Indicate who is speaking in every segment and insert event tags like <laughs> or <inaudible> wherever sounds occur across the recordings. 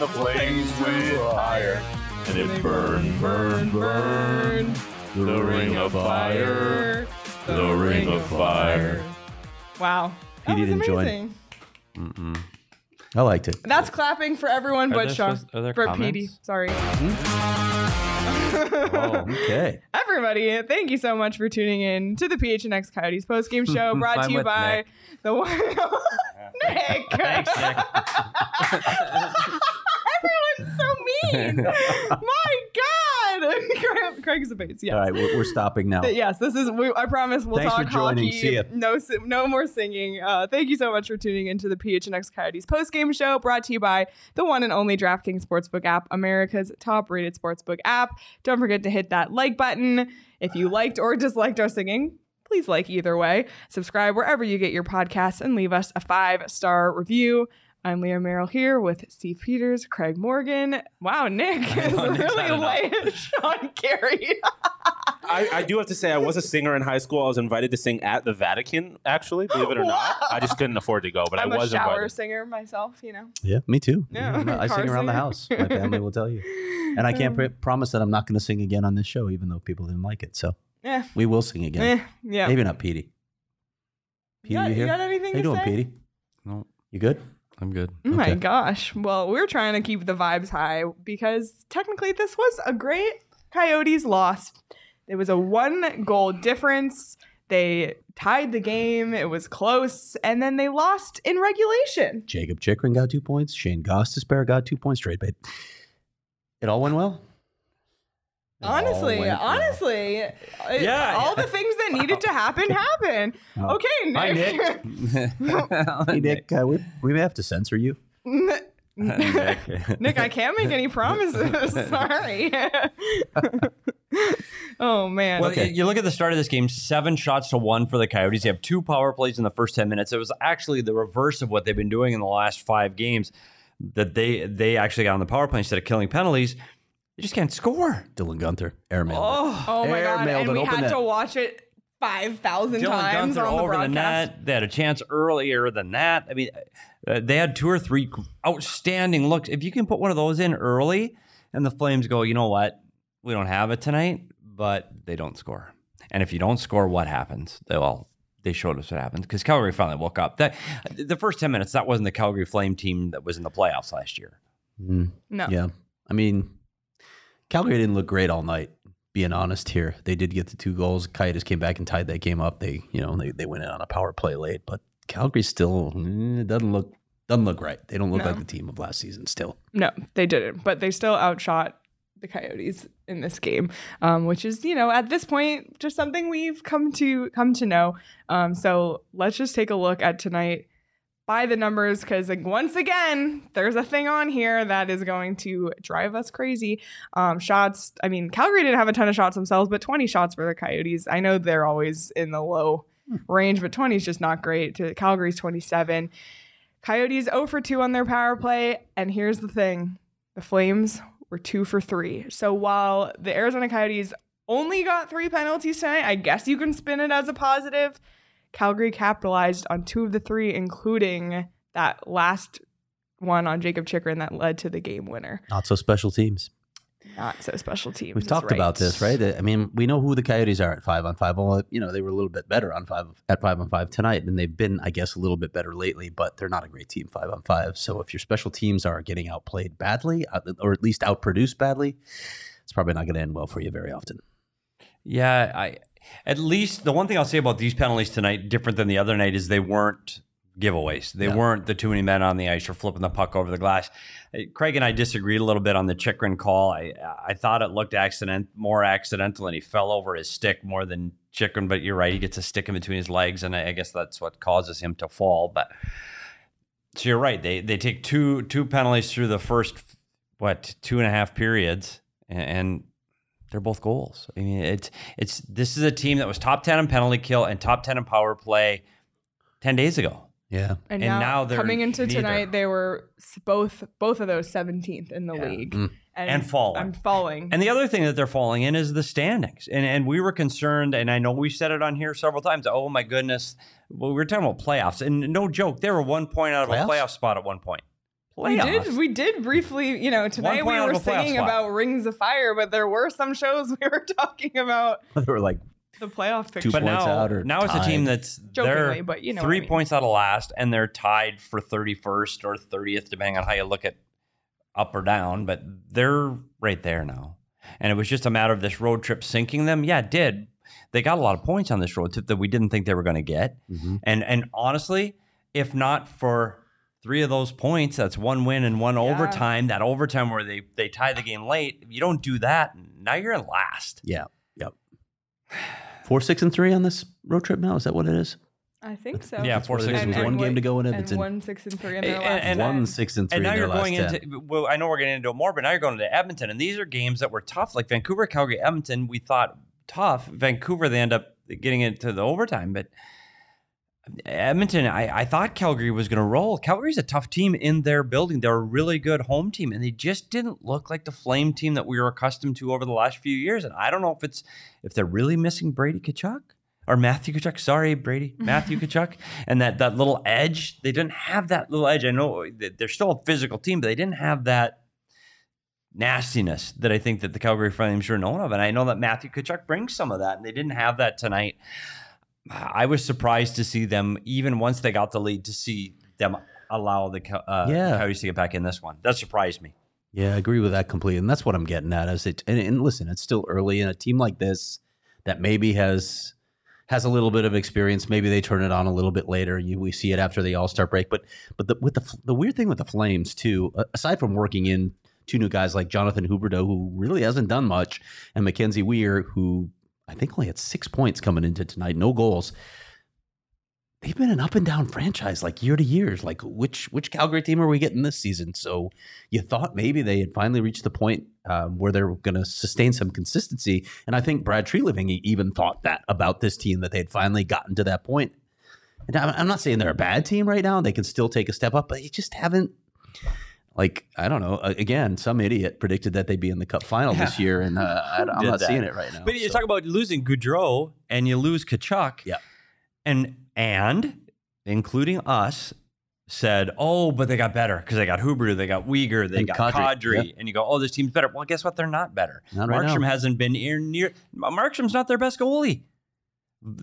Speaker 1: And the flames went higher. And it burned, burned, burned. The ring of fire. The ring of fire.
Speaker 2: Wow. That
Speaker 3: Petey
Speaker 2: was
Speaker 3: didn't join.
Speaker 2: amazing.
Speaker 3: I liked it.
Speaker 2: That's clapping for everyone
Speaker 4: Are
Speaker 2: but
Speaker 4: there
Speaker 2: Sean.
Speaker 4: supposed- are there
Speaker 2: for
Speaker 4: comments?
Speaker 2: Petey. Sorry. Hmm?
Speaker 3: Oh, okay. <laughs>
Speaker 2: Everybody, thank you so much for tuning in to the PHNX Coyotes postgame show <laughs> brought to you by
Speaker 4: Nick.
Speaker 2: the one Nick. <laughs>
Speaker 4: Thanks, Nick.
Speaker 2: Mean. <laughs> My God. <laughs> Craig- Craig's a base. Yes.
Speaker 3: All right, we're, we're stopping now.
Speaker 2: Yes, this is. We, I promise we'll
Speaker 3: Thanks
Speaker 2: talk
Speaker 3: for joining.
Speaker 2: hockey.
Speaker 3: See ya.
Speaker 2: No, no more singing. Uh, thank you so much for tuning into the PHNX Coyotes postgame show, brought to you by the one and only DraftKings Sportsbook app, America's top-rated sportsbook app. Don't forget to hit that like button if you liked or disliked our singing. Please like either way. Subscribe wherever you get your podcasts and leave us a five-star review. I'm Leah Merrill here with Steve Peters, Craig Morgan. Wow, Nick is
Speaker 4: know,
Speaker 2: really
Speaker 4: had enough.
Speaker 2: laying <laughs> Sean Carey.
Speaker 5: I, I do have to say, I was a singer in high school. I was invited to sing at the Vatican, actually, believe it or not. I just couldn't afford to go, but
Speaker 2: I'm
Speaker 5: I was
Speaker 2: a shower
Speaker 5: invited.
Speaker 2: singer myself, you know.
Speaker 3: Yeah, me too.
Speaker 2: Yeah,
Speaker 3: I
Speaker 2: car
Speaker 3: sing around the house. My family will tell you. And I can't <laughs> pr- promise that I'm not going to sing again on this show, even though people didn't like it. So
Speaker 2: Eh,
Speaker 3: we will sing again.
Speaker 2: eh, yeah.
Speaker 3: Maybe not Petey. Petey,
Speaker 2: you, got,
Speaker 3: you
Speaker 2: you
Speaker 3: here?
Speaker 2: got anything
Speaker 3: How you doing,
Speaker 2: say?
Speaker 3: Petey?
Speaker 4: No,
Speaker 3: You good?
Speaker 4: I'm good.
Speaker 2: Oh my
Speaker 3: Okay.
Speaker 2: gosh. Well, we're trying to keep the vibes high because technically this was a great Coyotes loss. It was a one goal difference. They tied the game. It was close. And then they lost in regulation.
Speaker 3: Jakob Chychrun got two points. Shayne Gostisbehere got two points straight. But it all went well. It
Speaker 2: Honestly,
Speaker 3: went
Speaker 2: honestly, it-
Speaker 4: Yeah.
Speaker 2: all the things that needed to happen <laughs> happened.
Speaker 3: Oh.
Speaker 2: Okay,
Speaker 4: Hi,
Speaker 2: Nick. <laughs>
Speaker 3: Hey, Nick, uh, we, we may have to censor you. <laughs>
Speaker 2: Nick, I can't make any promises. Sorry. oh man.
Speaker 4: Well,
Speaker 3: Okay.
Speaker 4: you look at the start of this game, seven shots to one for the Coyotes. You have two power plays in the first 10 minutes. It was actually the reverse of what they've been doing in the last five games. That they they actually got on the power play instead of killing penalties. They just can't score.
Speaker 3: Dylan Guenther, airmail.
Speaker 4: Oh,
Speaker 2: oh my god.
Speaker 3: airmailed
Speaker 2: And
Speaker 3: an
Speaker 2: we
Speaker 3: open
Speaker 2: had
Speaker 3: net.
Speaker 2: to watch it five thousand times
Speaker 4: Guenther
Speaker 2: on the
Speaker 4: over the
Speaker 2: broadcast.
Speaker 4: net. They had a chance earlier than that. I mean, uh, they had two or three outstanding looks. If you can put one of those in early, and the Flames go, you know what, we don't have it tonight, but they don't score. And if you don't score, what happens? They all they showed us what happens because Calgary finally woke up. That the first ten minutes, that wasn't the Calgary Flame team that was in the playoffs last year.
Speaker 3: Mm,
Speaker 2: No.
Speaker 3: yeah. I mean, Calgary didn't look great all night. Being honest here, they did get the two goals. Coyotes came back and tied that game up. They, you know, they, they went in on a power play late, but Calgary still mm, it doesn't look doesn't look right. They don't look
Speaker 2: No.
Speaker 3: like the team of last season. Still,
Speaker 2: No, they didn't. But they still outshot the Coyotes in this game, um, which is you know at this point just something we've come to come to know. Um, so let's just take a look at tonight by the numbers because like, once again there's a thing on here that is going to drive us crazy. Um, shots. I mean, Calgary didn't have a ton of shots themselves, but 20 shots for the Coyotes. I know they're always in the low range, but 20 is just not great. To Calgary's 27. Coyotes 0 for 2 on their power play. And here's the thing the Flames were 2 for 3. So while the Arizona Coyotes only got three penalties tonight, I guess you can spin it as a positive. Calgary capitalized on two of the three, including that last one on Jakob Chychrun that led to the game winner.
Speaker 3: not so special teams.
Speaker 2: not so special teams.
Speaker 3: We've
Speaker 2: is
Speaker 3: talked about this, right? I mean, we know who the Coyotes are at five on five. Well, you know, they were a little bit better on five at five on five tonight, and they've been, I guess, a little bit better lately. But they're not a great team five on five. So if your special teams are getting outplayed badly, uh, or at least outproduced badly, it's probably not going to end well for you very often.
Speaker 4: Yeah, I at least the one thing I'll say about these penalties tonight, different than the other night, is they weren't giveaways. They
Speaker 3: Yeah.
Speaker 4: weren't the too many men on the ice or flipping the puck over the glass. Craig and I disagreed a little bit on the Chychrun call. I I thought it looked accident more accidental, and he fell over his stick more than Chychrun. But you're right, he gets a stick in between his legs, and I, I guess that's what causes him to fall. But so you're right. They they take two two penalties through the first what two and a half periods, and, and they're both goals. I mean, it's it's this is a team that was top ten in penalty kill and top ten in power play ten days ago.
Speaker 3: Yeah,
Speaker 2: And,
Speaker 4: And
Speaker 2: now,
Speaker 4: now they're
Speaker 2: coming into
Speaker 4: neither.
Speaker 2: tonight, they were both both of those 17th in the
Speaker 4: Yeah.
Speaker 2: league
Speaker 3: Mm.
Speaker 4: And falling.
Speaker 2: I'm falling.
Speaker 4: And the other thing that they're falling in is the standings. And and we were concerned, and I know we said it on here several times. Oh my goodness, well, we were talking about playoffs, and no joke, they were one point out of
Speaker 3: Playoffs?
Speaker 4: a playoff spot at one point.
Speaker 2: We did we did briefly, you know, today we were
Speaker 4: of a playoff
Speaker 2: singing about Rings of Fire, but there were some shows <laughs> we were talking about <laughs>
Speaker 3: they were like
Speaker 2: the playoff picture.
Speaker 4: But
Speaker 3: points
Speaker 4: now,
Speaker 3: out or
Speaker 4: now it's a team that's
Speaker 2: Jokingly, but you know
Speaker 4: three
Speaker 2: I mean.
Speaker 4: points out of last, and they're tied for thirty first or thirtieth, depending on how you look at up or down. But they're right there now, and it was just a matter of this road trip sinking them. Yeah, it did. They got a lot of points on this road trip that we didn't think they were going to get,
Speaker 3: Mhm.
Speaker 4: and and honestly, if not for three of those points, that's one win and one overtime. That overtime where they they tie the game late. If you don't do that, now you're in last.
Speaker 3: yeah, yep. Four, six, and three on this road trip now. Is that what it is?
Speaker 2: I think so.
Speaker 4: Yeah,
Speaker 3: That's
Speaker 4: four, six,
Speaker 3: is
Speaker 4: and
Speaker 3: with
Speaker 4: three.
Speaker 3: one game to go in
Speaker 2: and
Speaker 3: Edmonton.
Speaker 2: one six and three in their
Speaker 4: And-
Speaker 2: last
Speaker 4: and-
Speaker 3: one,
Speaker 2: ten.
Speaker 3: six, and three.
Speaker 4: And now
Speaker 3: in
Speaker 4: you're going
Speaker 3: last 10.
Speaker 4: into well, I know we're getting into it more, but now you're going to Edmonton, and these are games that were tough. Like Vancouver, Calgary, Edmonton, we thought tough. Vancouver, they end up getting into the overtime, but Edmonton, I, I thought Calgary was going to roll. Calgary's a tough team in their building. They're a really good home team, and they just didn't look like the Flame team that we were accustomed to over the last few years. And I don't know if it's if they're really missing Brady Tkachuk or Matthew Tkachuk. Sorry, Brady, <laughs> Matthew Tkachuk, and that that little edge. They didn't have that little edge. I know they're still a physical team, but they didn't have that nastiness that I think that the Calgary Flames are known of. And I know that Matthew Tkachuk brings some of that, and they didn't have that tonight. I was surprised to see them, even once they got the lead, to see them allow the uh,
Speaker 3: Yeah.
Speaker 4: Coyotes to get back in this one. That surprised me.
Speaker 3: Yeah, I agree with that completely, and that's what I'm getting at. Is it? And, and listen, it's still early in a team like this that maybe has has a little bit of experience. Maybe they turn it on a little bit later. You, we see it after the All Star break, but but the, with the the weird thing with the Flames too, aside from working in two new guys like Jonathan Huberdeau, who really hasn't done much, and Mackenzie Weegar, who I think only had six points coming into tonight, no goals. They've been an up and down franchise like year to year. Like which which Calgary team are we getting this season? So you thought maybe they had finally reached the point um, where they're going to sustain some consistency. And I think Brad Treliving even thought that about this team that they had finally gotten to that point. And I'm, I'm not saying they're a bad team right now; they can still take a step up, but you just haven't. Like I don't know. Again, some idiot predicted that they'd be in the Cup final this year, and uh, <laughs> I, I'm not
Speaker 4: that?
Speaker 3: seeing it right now.
Speaker 4: But you
Speaker 3: so.
Speaker 4: talk about losing Gaudreau and you lose Tkachuk.
Speaker 3: Yeah.
Speaker 4: And and including us said, oh, but they got better because they got Huber, they got Weegar, they
Speaker 3: And
Speaker 4: got
Speaker 3: Kadri,
Speaker 4: Kadri,
Speaker 3: yeah.
Speaker 4: and you go, oh, this team's better. Well, guess what? They're not better.
Speaker 3: Not
Speaker 4: Markstrom
Speaker 3: now.
Speaker 4: hasn't been near near. Markstrom's not their best goalie.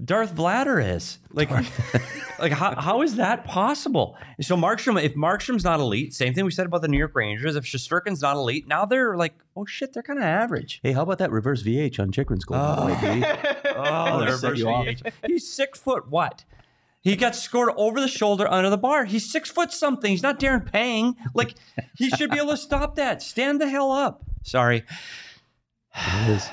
Speaker 4: Darth Vladar is like, <laughs> like how, how is that possible? So Markstrom, if Markstrom's not elite, same thing we said about the New York Rangers. If Shesterkin's not elite, now they're like, oh shit, they're kind of average.
Speaker 3: Hey, how about that reverse VH on Chychrun's goal? by the way, Petey?
Speaker 4: Oh. <laughs>
Speaker 3: oh,
Speaker 4: the reverse. VH. He's six foot what? He got scored over the shoulder under the bar. He's six foot something. He's not Darren Pang. Like he should be able to stop that. Stand the hell up. Sorry.
Speaker 3: It is.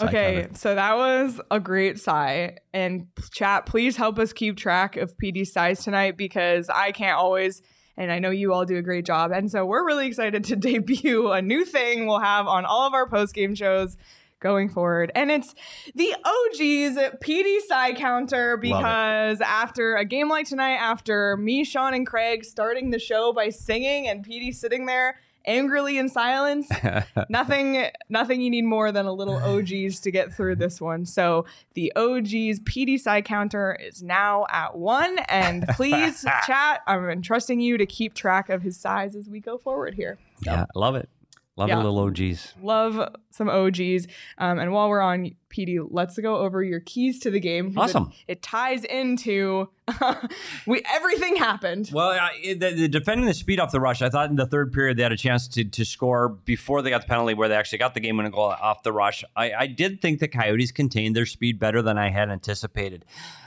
Speaker 2: Okay, so that was a great sigh. And chat, please help us keep track of PD sighs tonight because I can't always, and I know you all do a great job. And so we're really excited to <laughs> debut a new thing we'll have on all of our post game shows going forward. And it's the OG's PD side counter because after a game like tonight, after me, Sean, and Craig starting the show by singing and PD sitting there angrily in silence, <laughs> nothing nothing you need more than a little OGs to get through this one. So the OGs PD side counter is now at one. And <laughs> please chat. I'm entrusting you to keep track of his sighs as we go forward here.
Speaker 4: Yeah, love it. Love
Speaker 2: Yeah.
Speaker 4: a little OGs.
Speaker 2: Love some OGs. Um, and while we're on PD, let's go over your keys to the game.
Speaker 4: Awesome.
Speaker 2: It, ties into <laughs> we everything happened.
Speaker 4: Well, I, the, the defending the speed off the rush, I thought in the third period they had a chance to, to score before they got the penalty where they actually got the game winning goal off the rush. I, I did think the Coyotes contained their speed better than I had anticipated.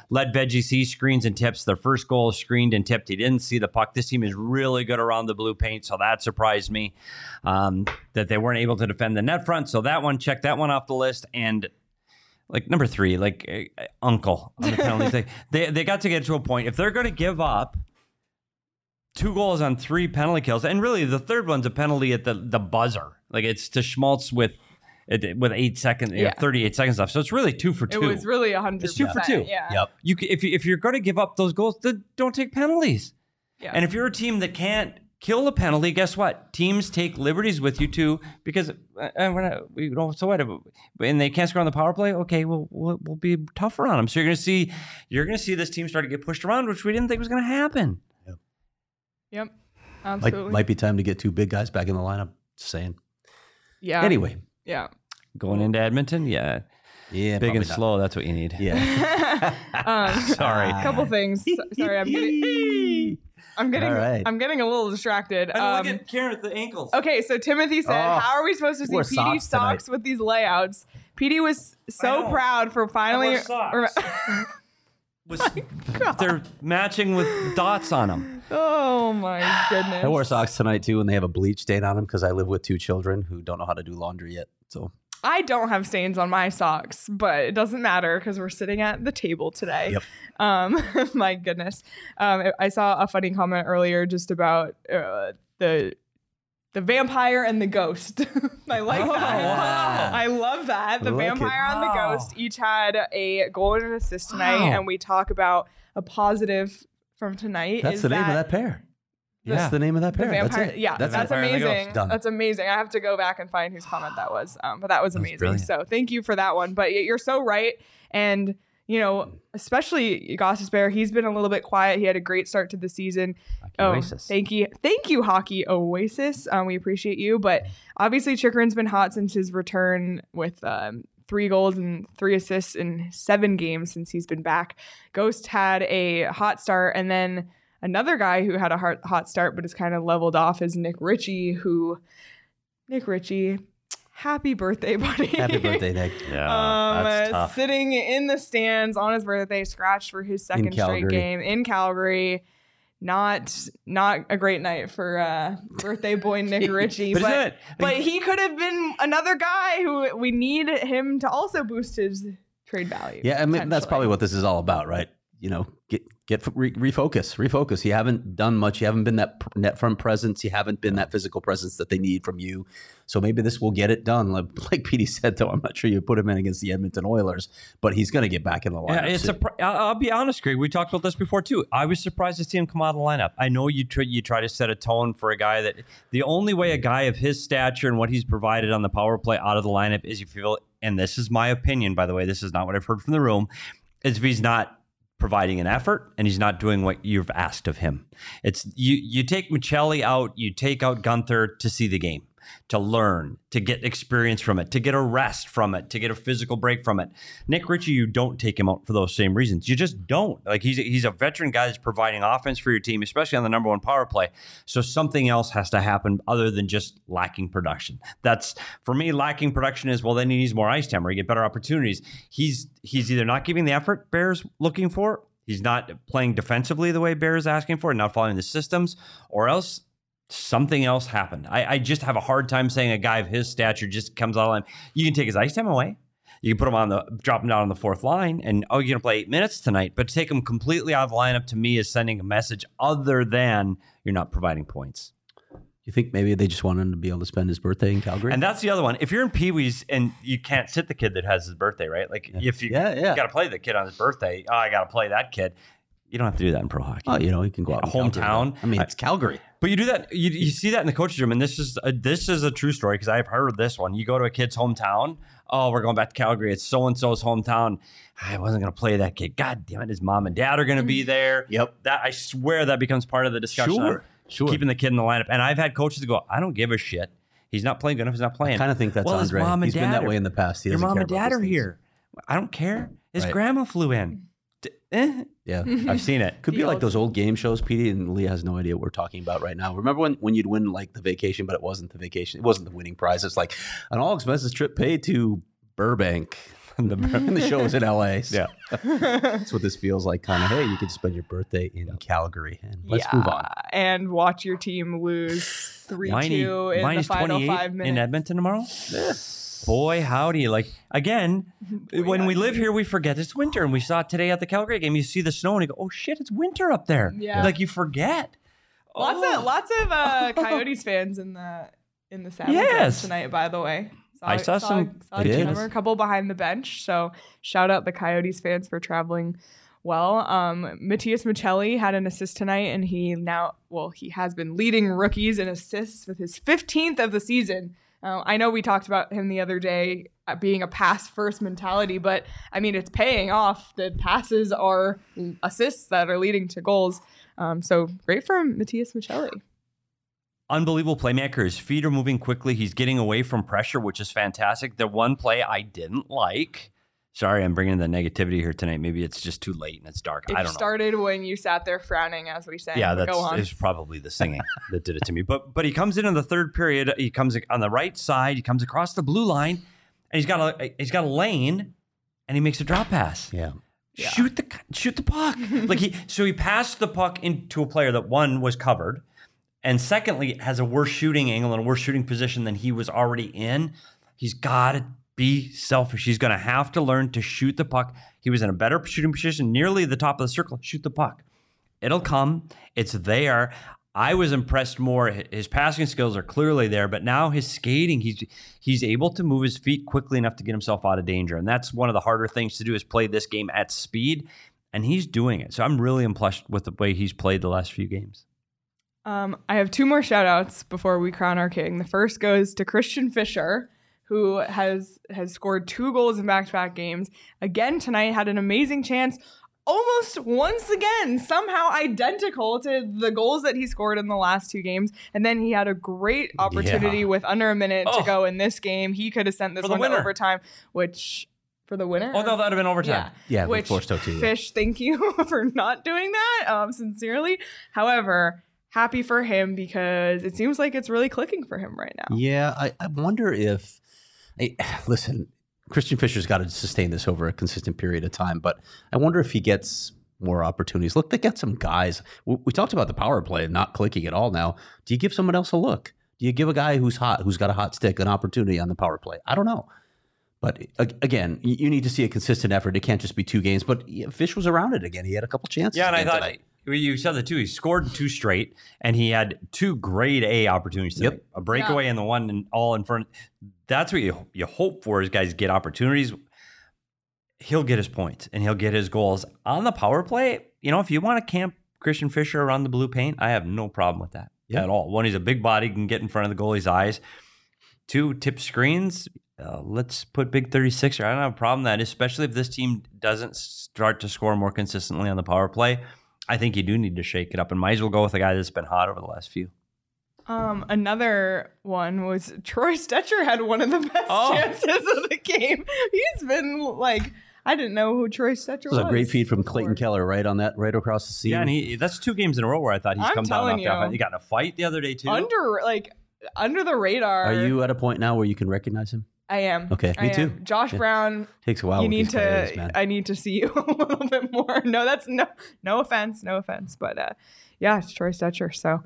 Speaker 4: Led Veggie C screens and tips. Their first goal screened and tipped. He didn't see the puck. This team is really good around the blue paint, so that surprised me um, that they weren't able to defend the net front. So that one, check that one off the list. And like number three, like uh, Uncle on the penalties. <laughs> they, they they got to get to a point if they're going to give up two goals on three penalty kills, and really the third one's a penalty at the the buzzer. Like it's to Schmaltz with it, with eight seconds, you know, thirty eight seconds left. So it's really two for two.
Speaker 2: It was really a hundred.
Speaker 4: It's two for two.
Speaker 2: Yeah.
Speaker 3: Yep.
Speaker 4: you if if you're going to give up those goals, then don't take penalties.
Speaker 2: Yeah.
Speaker 4: And if you're a team that can't kill a penalty, guess what? Teams take liberties with you too because uh, uh, we're not, we don't. So what? And they can't score on the power play. Okay, well, we'll, we'll be tougher on them. So you're going to see you're going to see this team start to get pushed around, which we didn't think was going to happen.
Speaker 2: Yep.
Speaker 3: Might,
Speaker 2: Absolutely.
Speaker 3: might be time to get two big guys back in the lineup. Just saying.
Speaker 2: yeah.
Speaker 3: Anyway,
Speaker 2: Yeah.
Speaker 4: Going into Edmonton, yeah,
Speaker 3: yeah,
Speaker 4: big and
Speaker 3: not.
Speaker 4: slow. That's what you need.
Speaker 3: Yeah. <laughs>
Speaker 2: um, <laughs>
Speaker 4: Sorry.
Speaker 2: a couple things. Sorry, I'm <laughs> getting. I'm getting.
Speaker 3: All right.
Speaker 2: I'm getting a little distracted. I Um,
Speaker 4: Karen at the ankles.
Speaker 2: Okay, so Timothy said,
Speaker 3: Oh,
Speaker 2: "How are we supposed to see
Speaker 3: wear
Speaker 2: PD
Speaker 3: socks
Speaker 2: socks, with these layouts?" PD was so proud for finally.
Speaker 4: wear socks. <laughs> <laughs> they're matching with dots on them.
Speaker 2: oh my goodness!
Speaker 3: I wore socks tonight too, and they have a bleach stain on them because I live with two children who don't know how to do laundry yet. So
Speaker 2: I don't have stains on my socks, but it doesn't matter because we're sitting at the table today.
Speaker 3: Yep.
Speaker 2: Um, <laughs> my goodness. Um, I saw a funny comment earlier just about uh, the the vampire and the ghost. <laughs> I like
Speaker 4: Oh,
Speaker 2: that.
Speaker 4: wow.
Speaker 2: I love that. The
Speaker 3: I like it.
Speaker 2: vampire and the ghost each had a goal and assist tonight,
Speaker 4: Wow.
Speaker 2: and we talk about a positive from tonight.
Speaker 3: that's
Speaker 2: is
Speaker 3: the name
Speaker 2: that
Speaker 3: of that pair.
Speaker 4: Yeah.
Speaker 3: That's the name of that pair.
Speaker 2: vampire,
Speaker 3: that's it.
Speaker 2: yeah,
Speaker 3: that's,
Speaker 2: that's,
Speaker 3: it.
Speaker 4: Vampire and the Ghost.
Speaker 2: amazing. That's amazing. I have to go back and find whose comment that was, um, but that was amazing.
Speaker 4: brilliant.
Speaker 2: So thank you for that one. But you're so right, and you know, especially Gostisbehere, he's been a little bit quiet. He had a great start to the season. Oh,
Speaker 4: Oasis.
Speaker 2: thank you, thank you, Hockey Oasis. Um, we appreciate you. But obviously, Chychrun's been hot since his return with um, three goals and three assists in seven games since he's been back. Ghost had a hot start, and then another guy who had a hot, hot start but is kind of leveled off is Nick Ritchie, who Nick Ritchie, happy birthday, <laughs> buddy.
Speaker 3: Happy birthday, Nick. <laughs>
Speaker 4: Yeah,
Speaker 2: um,
Speaker 4: that's
Speaker 2: uh,
Speaker 4: tough.
Speaker 2: sitting in the stands on his birthday, scratched for his second straight game in Calgary. Not not a great night for uh, birthday boy <laughs> Nick Ritchie,
Speaker 4: But
Speaker 2: but but he could have been another guy who we need him to also boost his trade value.
Speaker 3: Yeah, I mean that's probably what this is all about, right? You know, get get re- refocus, refocus. You haven't done much. You haven't been that pr- net front presence. You haven't been that physical presence that they need from you. So maybe this will get it done. Like, <laughs> like Petey said, though, I'm not sure you put him in against the Edmonton Oilers, but he's going to get back in the
Speaker 4: Yeah,
Speaker 3: lineup.
Speaker 4: it's a.
Speaker 3: soon.
Speaker 4: pr- I'll, I'll be honest, Greg. We talked about this before too. I was surprised to see him come out of the lineup. I know you try, you try to set a tone for a guy that the only way a guy of his stature and what he's provided on the power play out of the lineup is if you feel. And this is my opinion, by the way. This is not what I've heard from the room. Is if he's not providing an effort and he's not doing what you've asked of him. It's you. You take Maccelli out. You take out Guenther to see the game. To learn, to get experience from it, to get a rest from it, to get a physical break from it. Nick Ritchie, you don't take him out for those same reasons. You just don't. Like he's a, he's a veteran guy that's providing offense for your team, especially on the number one power play. So something else has to happen other than just lacking production. That's for me. Lacking production is well, then he needs more ice time or he get better opportunities. He's he's either not giving the effort Bears looking for. He's not playing defensively the way Bears asking for, not following the systems, or else something else happened. I, I just have a hard time saying a guy of his stature just comes out of line. You can take his ice time away. You can put him on the drop him down on the fourth line, and oh, you're gonna play eight minutes tonight. But to take him completely out of the lineup to me is sending a message other than you're not providing points.
Speaker 3: You think maybe they just want him to be able to spend his birthday in Calgary?
Speaker 4: And that's the other one. If you're in Pee Wee's and you can't sit the kid that has his birthday, right? Like if you,
Speaker 3: Yeah, yeah.
Speaker 4: got to play the kid on his birthday, oh, I got to play that kid. You don't have to do that in pro hockey.
Speaker 3: oh, you know, you can go out Calgary.
Speaker 4: Hometown.
Speaker 3: I mean, it's Calgary.
Speaker 4: But you do that. You, you see that in the coaches room, and this is a, this is a true story because I've heard this one. You go to a kid's hometown. Oh, we're going back to Calgary. It's so and so's hometown. I wasn't going to play that kid. God damn it! His mom and dad are going to be there.
Speaker 3: Yep.
Speaker 4: That I swear that becomes part of the discussion.
Speaker 3: Sure, sure.
Speaker 4: Keeping the kid in the lineup, and I've had coaches go, I don't give a shit He's not playing good enough. He's not playing.
Speaker 3: I kind of think that's
Speaker 4: well, his
Speaker 3: Andre.
Speaker 4: mom and
Speaker 3: He's been that
Speaker 4: are-
Speaker 3: way in the past. He
Speaker 4: Your mom and dad are
Speaker 3: things.
Speaker 4: here. I don't care. His
Speaker 3: Right.
Speaker 4: grandma flew in. Eh.
Speaker 3: Yeah. <laughs>
Speaker 4: I've seen it.
Speaker 3: Could be like those old game shows, Petey, and Leah has no idea what we're talking about right now. Remember when, when you'd win like the vacation, but it wasn't the vacation. It wasn't the winning prize. It's like an all expenses trip paid to Burbank. And <laughs> the, and the show was in LA. <laughs> So that's what this feels like. Kind of, hey, you could spend your birthday in Calgary. And let's move on.
Speaker 2: And watch your team lose 3
Speaker 4: Whiny,
Speaker 2: 2 in the final five minutes.
Speaker 4: in Edmonton tomorrow. Boy, howdy! Like again, <laughs> when we live here, we forget it's winter, and we saw it today at the Calgary game. You see the snow, and you go, "Oh shit, it's winter up there!"
Speaker 2: Yeah.
Speaker 4: like you forget.
Speaker 2: Lots
Speaker 4: Oh.
Speaker 2: of lots of uh, Coyotes fans in the in the Saddle
Speaker 4: Yes.
Speaker 2: tonight. By the way,
Speaker 4: I saw some
Speaker 2: saw a a couple behind the bench. So shout out the Coyotes fans for traveling well. Um, Matthias Maccelli had an assist tonight, and he now well he has been leading rookies in assists with his 15th of the season. Uh, I know we talked about him the other day uh, being a pass first mentality, but I mean it's paying off. The passes are assists that are leading to goals. Um, so great for Matthias Maccelli.
Speaker 4: Unbelievable playmaker. His feet are moving quickly. He's getting away from pressure, which is fantastic. The one play I didn't like. Sorry, I'm bringing the negativity here tonight. Maybe it's just too late and it's dark.
Speaker 2: It
Speaker 4: I don't know.
Speaker 2: started when you sat there frowning as we sang.
Speaker 4: Yeah, that's it's probably the singing <laughs> that did it to me. But but he comes in in the third period. He comes on the right side. He comes across the blue line, and he's got a he's got a lane, and he makes a drop pass.
Speaker 3: Yeah.
Speaker 2: Yeah.
Speaker 4: Shoot the shoot the puck. <laughs> like he so he passed the puck into a player that one was covered, and secondly has a worse shooting angle and a worse shooting position than he was already in. He's got to be selfish. He's going to have to learn to shoot the puck. He was in a better shooting position, nearly the top of the circle. Shoot the puck. It'll come. It's there. I was impressed more. His passing skills are clearly there, but now his skating, he's he's able to move his feet quickly enough to get himself out of danger. And that's one of the harder things to do is play this game at speed. And he's doing it. So I'm really impressed with the way he's played the last few games.
Speaker 2: Um, I have two more shout outs before we crown our king. The first goes to Christian Fischer, who has has scored two goals in back to back games. Again tonight, had an amazing chance. Almost once again, somehow identical to the goals that he scored in the last two games. And then he had a great opportunity
Speaker 3: Yeah.
Speaker 2: with under a minute to
Speaker 4: Oh.
Speaker 2: go in this game. He could have sent this
Speaker 4: For the
Speaker 2: one to overtime, which for the winner.
Speaker 4: Oh, no, that'd have been overtime.
Speaker 2: Yeah.
Speaker 3: Yeah,
Speaker 2: Which
Speaker 3: forced OT.
Speaker 2: Fish, thank you <laughs> for not doing that. Um, sincerely. However, happy for him because it seems like it's really clicking for him right now.
Speaker 3: Yeah, I, I wonder if. I, <sighs> listen, Christian Fischer's got to sustain this over a consistent period of time, but I wonder if he gets more opportunities. Look, they got some guys. We, we talked about the power play not clicking at all. Now, do you give someone else a look? Do you give a guy who's hot, who's got a hot stick, an opportunity on the power play? I don't know. But again, you you need to see a consistent effort. It can't just be two games. But yeah, Fish was around it again. He had a couple chances.
Speaker 4: Yeah, and I thought
Speaker 3: tonight.
Speaker 4: Well, you said the two. He scored two straight, and he had two grade A opportunities.
Speaker 3: Yep,
Speaker 4: a breakaway and the one and all in front. That's what you you hope for is guys get opportunities. He'll get his points and he'll get his goals on the power play. You know, if you want to camp Christian Fischer around the blue paint, I have no problem with that
Speaker 3: Yeah.
Speaker 4: at all. One, he's a big body, can get in front of the goalie's eyes. Two, tip screens. Uh, let's put big 36er. I don't have a problem with that, especially if this team doesn't start to score more consistently on the power play. I think you do need to shake it up and might as well go with a guy that's been hot over the last few.
Speaker 2: Um, another one was <laughs> Troy Stecher had one of the best
Speaker 4: Oh.
Speaker 2: chances of the game. He's been like, I didn't know who Troy
Speaker 3: Stecher
Speaker 2: was.
Speaker 3: was a great feed from
Speaker 2: before.
Speaker 3: Clayton Keller right on that, right across the sea.
Speaker 4: Yeah, and he that's two games in a row where I thought he's
Speaker 2: I'm
Speaker 4: come down off the
Speaker 2: you.
Speaker 4: offense. He got in a fight the other day too.
Speaker 2: Under like under the radar.
Speaker 3: Are you at a point now where you can recognize him?
Speaker 2: I am.
Speaker 3: Okay,
Speaker 2: I
Speaker 3: me too.
Speaker 2: Josh
Speaker 3: Yeah.
Speaker 2: Brown
Speaker 3: Takes a while.
Speaker 2: you need to
Speaker 3: man.
Speaker 2: i need to see <laughs> you a little bit more no that's no no offense no offense but uh yeah it's troy stecher so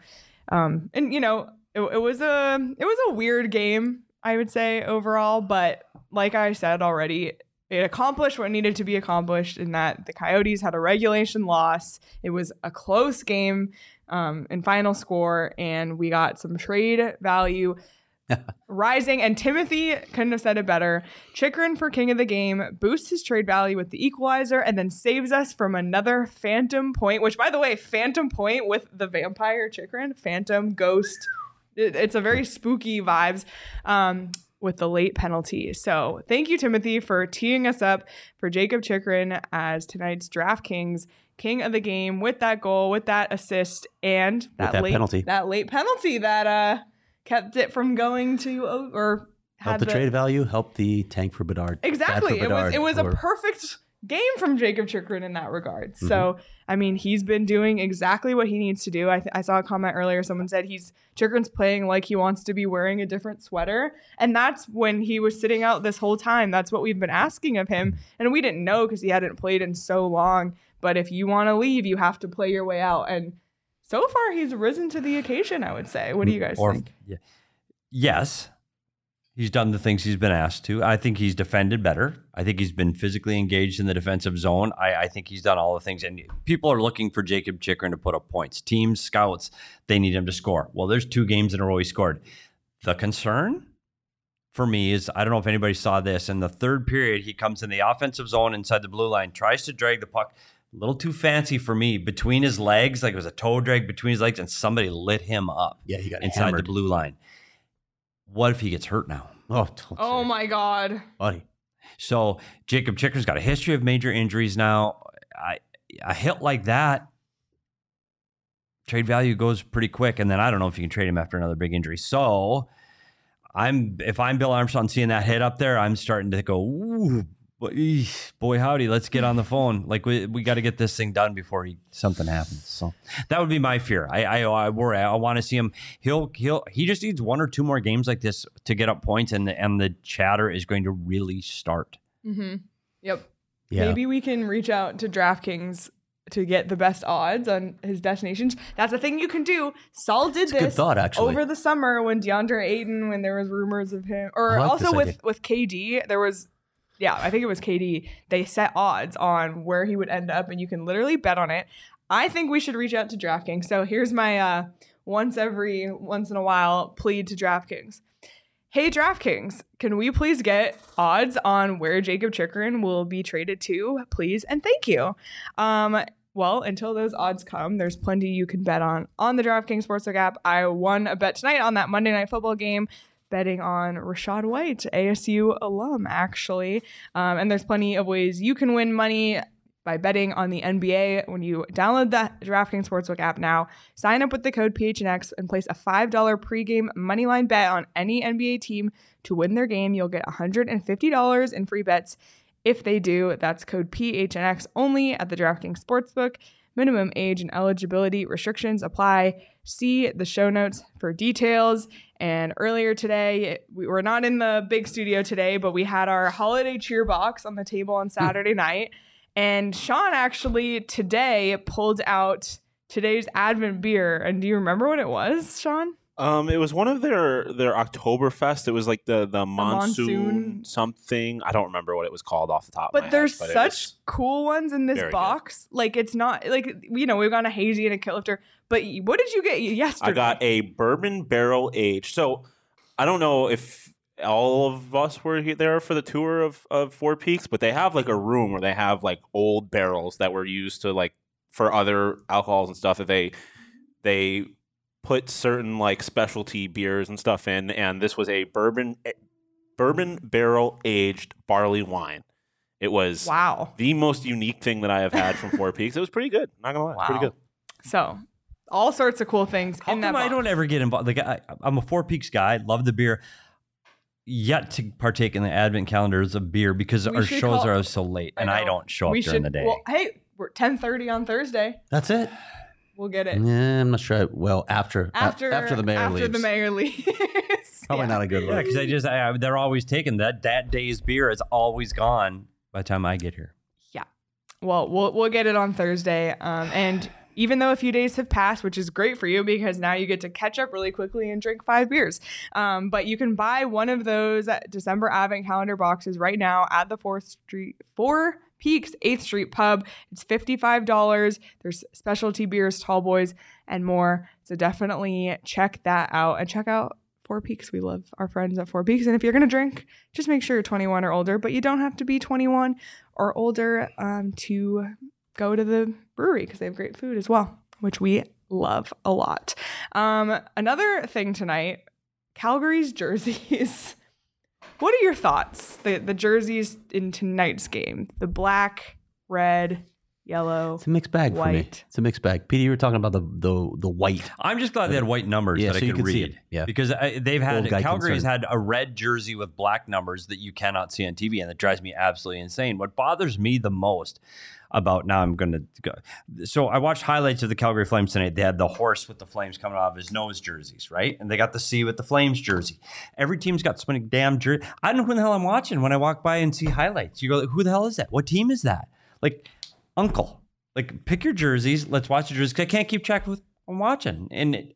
Speaker 2: um and you know it, it was a it was a weird game i would say overall but like i said already it accomplished what needed to be accomplished in that the coyotes had a regulation loss it was a close game um, in final score and we got some trade value rising and timothy couldn't have said it better. Chychrun for king of the game boosts his trade value with the equalizer and then saves us from another phantom point which by the way phantom point with the vampire Chychrun phantom ghost. It- it's a very spooky vibes um, with the late penalty. So thank you timothy for teeing us up for jacob Chychrun as tonight's draftkings king of the game with that goal with that assist and that,
Speaker 3: that
Speaker 2: late
Speaker 3: penalty.
Speaker 2: that late penalty that uh kept it from going to or
Speaker 3: Help
Speaker 2: had
Speaker 3: the, trade value, help the tank for Bedard. Bad for
Speaker 2: Exactly. It was it was a perfect game from Jakob Chychrun in that regard.
Speaker 3: Mm-hmm.
Speaker 2: So I mean, he's been doing exactly what he needs to do. I, th- I saw a comment earlier. Someone said he's Chychrun's playing like he wants to be wearing a different sweater, and that's when he was sitting out this whole time. That's what we've been asking of him, and we didn't know because he hadn't played in so long. But if you want to leave, you have to play your way out. And so far, he's risen to the occasion. I would say. What do you guys
Speaker 4: or,
Speaker 2: think?
Speaker 4: Yeah. Yes, he's done the things he's been asked to. I think he's defended better. I think he's been physically engaged in the defensive zone. I, I think he's done all the things. And people are looking for Jakob Chychrun to put up points. Teams, scouts, they need him to score. Well, there's two games in a row he scored. The concern for me is I don't know if anybody saw this. In the third period, he comes in the offensive zone inside the blue line, tries to drag the puck. A little too fancy for me between his legs, like it was a toe drag between his legs, and somebody lit him up
Speaker 3: yeah, he got
Speaker 4: inside
Speaker 3: hammered.
Speaker 4: the blue line. What if he gets hurt now?
Speaker 3: Oh, don't
Speaker 2: Oh
Speaker 3: say
Speaker 2: my God.
Speaker 3: buddy.
Speaker 4: So Jakob Chychrun's got a history of major injuries now. I, a hit like that, trade value goes pretty quick, and then I don't know if you can trade him after another big injury. So I'm if I'm Bill Armstrong seeing that hit up there, I'm starting to go, ooh, boy, boy howdy, let's get on the phone. Like we we got to get this thing done before he, something happens. So that would be my fear. I I, I worry. I want to see him. He'll he'll he just needs one or two more games like this to get up points, and and the chatter is going to really start.
Speaker 2: Mm-hmm. Yep.
Speaker 3: Yeah.
Speaker 2: Maybe we can reach out to DraftKings to get the best odds on his destinations. That's a thing you can do. Saul did
Speaker 3: good
Speaker 2: this
Speaker 3: thought, actually.
Speaker 2: over the summer when DeAndre Ayton, when there was rumors of him, or
Speaker 3: like
Speaker 2: also with
Speaker 3: idea.
Speaker 2: with KD, there was. Yeah, I think it was KD. They set odds on where he would end up, and you can literally bet on it. I think we should reach out to DraftKings. So here's my uh, once every once in a while plead to DraftKings. Hey DraftKings, can we please get odds on where Jakob Chychrun will be traded to, please? And thank you. Um, well, until those odds come, there's plenty you can bet on on the DraftKings Sportsbook app. I won a bet tonight on that Monday Night Football game, betting on Rachaad White, ASU alum, actually. Um, and there's plenty of ways you can win money by betting on the NBA when you download the DraftKings Sportsbook app now. Sign up with the code PHNX and place a $5 pregame moneyline bet on any NBA team to win their game. You'll get $150 in free bets if they do. That's code PHNX only at the DraftKings Sportsbook. Minimum age and eligibility restrictions apply. See the show notes for details. And earlier today, we were not in the big studio today, but we had our holiday cheer box on the table on hmm. Saturday night. And Sean actually today pulled out today's Advent beer. And do you remember what it was, Sean?
Speaker 5: Um, it was one of their their Oktoberfest. It was like the the monsoon,
Speaker 2: monsoon.
Speaker 5: something. I don't remember what it was called off the top. of my
Speaker 2: But
Speaker 5: head,
Speaker 2: there's
Speaker 5: but
Speaker 2: such cool ones in this
Speaker 5: very good.
Speaker 2: box. Like it's not like you know we've got a hazy and a Kilt Lifter. But what did you get yesterday?
Speaker 5: I got a bourbon barrel aged. So I don't know if all of us were there for the tour of of Four Peaks, but they have like a room where they have like old barrels that were used to like for other alcohols and stuff that they they put certain like specialty beers and stuff in and this was a bourbon eh, bourbon barrel aged barley wine. It was
Speaker 2: wow.
Speaker 5: the most unique thing that I have had from Four <laughs> Peaks. It was pretty good. Not gonna lie, it's pretty good.
Speaker 2: So all sorts of cool things
Speaker 4: How
Speaker 2: in that
Speaker 4: come I
Speaker 2: box.
Speaker 4: don't ever get involved? Like I, I'm a Four Peaks guy. Love the beer. Yet to partake in the advent calendars of beer because
Speaker 2: We
Speaker 4: our shows
Speaker 2: call-
Speaker 4: are so late,
Speaker 2: I
Speaker 4: and I don't show up during
Speaker 2: should,
Speaker 4: the day.
Speaker 2: Well, hey, we're 10:30 on Thursday.
Speaker 3: That's it.
Speaker 2: We'll get it
Speaker 3: Yeah, I'm not sure. I- well, after a-
Speaker 2: after
Speaker 3: after the mayor
Speaker 2: after
Speaker 3: leaves,
Speaker 2: the mayor leaves. <laughs>
Speaker 3: probably
Speaker 2: Yeah.
Speaker 3: not a good
Speaker 4: yeah, because I just I, I- they're always taking that that day's beer is always gone by the time I get here. Yeah.
Speaker 2: Well, we'll we'll get it on Thursday. Um, and even though a few days have passed, which is great for you because now you get to catch up really quickly and drink five beers. Um, but you can buy one of those December Advent calendar boxes right now at the Fourth Street Four Peaks Eighth Street Pub. It's fifty five dollars. There's specialty beers, tall boys, and more. So definitely check that out and check out. Four Peaks. We love our friends at Four Peaks. And if you're going to drink, just make sure you're 21 or older, but you don't have to be 21 or older um, to go to the brewery because they have great food as well, which we love a lot. Um, another thing tonight Calgary's jerseys. <laughs> what are your thoughts? The, the jerseys in tonight's game the black, red, yellow.
Speaker 3: It's a mixed bag for me. It's a mixed bag. Peter, you were talking about the the the white.
Speaker 4: I'm just glad they had white numbers
Speaker 3: Yeah,
Speaker 4: that
Speaker 3: so
Speaker 4: I
Speaker 3: you
Speaker 4: could
Speaker 3: can see
Speaker 4: read.
Speaker 3: it. Yeah.
Speaker 4: because I, they've had
Speaker 3: Old guy
Speaker 4: Calgary's
Speaker 3: concern.
Speaker 4: had a red jersey with black numbers that you cannot see on TV, and that drives me absolutely insane. What bothers me the most about now, I'm going to go. So I watched highlights of the Calgary Flames tonight. They had the horse with the flames coming off his nose jerseys, right? And they got the C with the Flames jersey. Every team's got so many damn jersey. I don't know who the hell I'm watching when I walk by and see highlights. You go, who the hell is that? What team is that? Like, uncle. Like, pick your jerseys. Let's watch the jerseys. I can't keep track of what I'm watching. And it-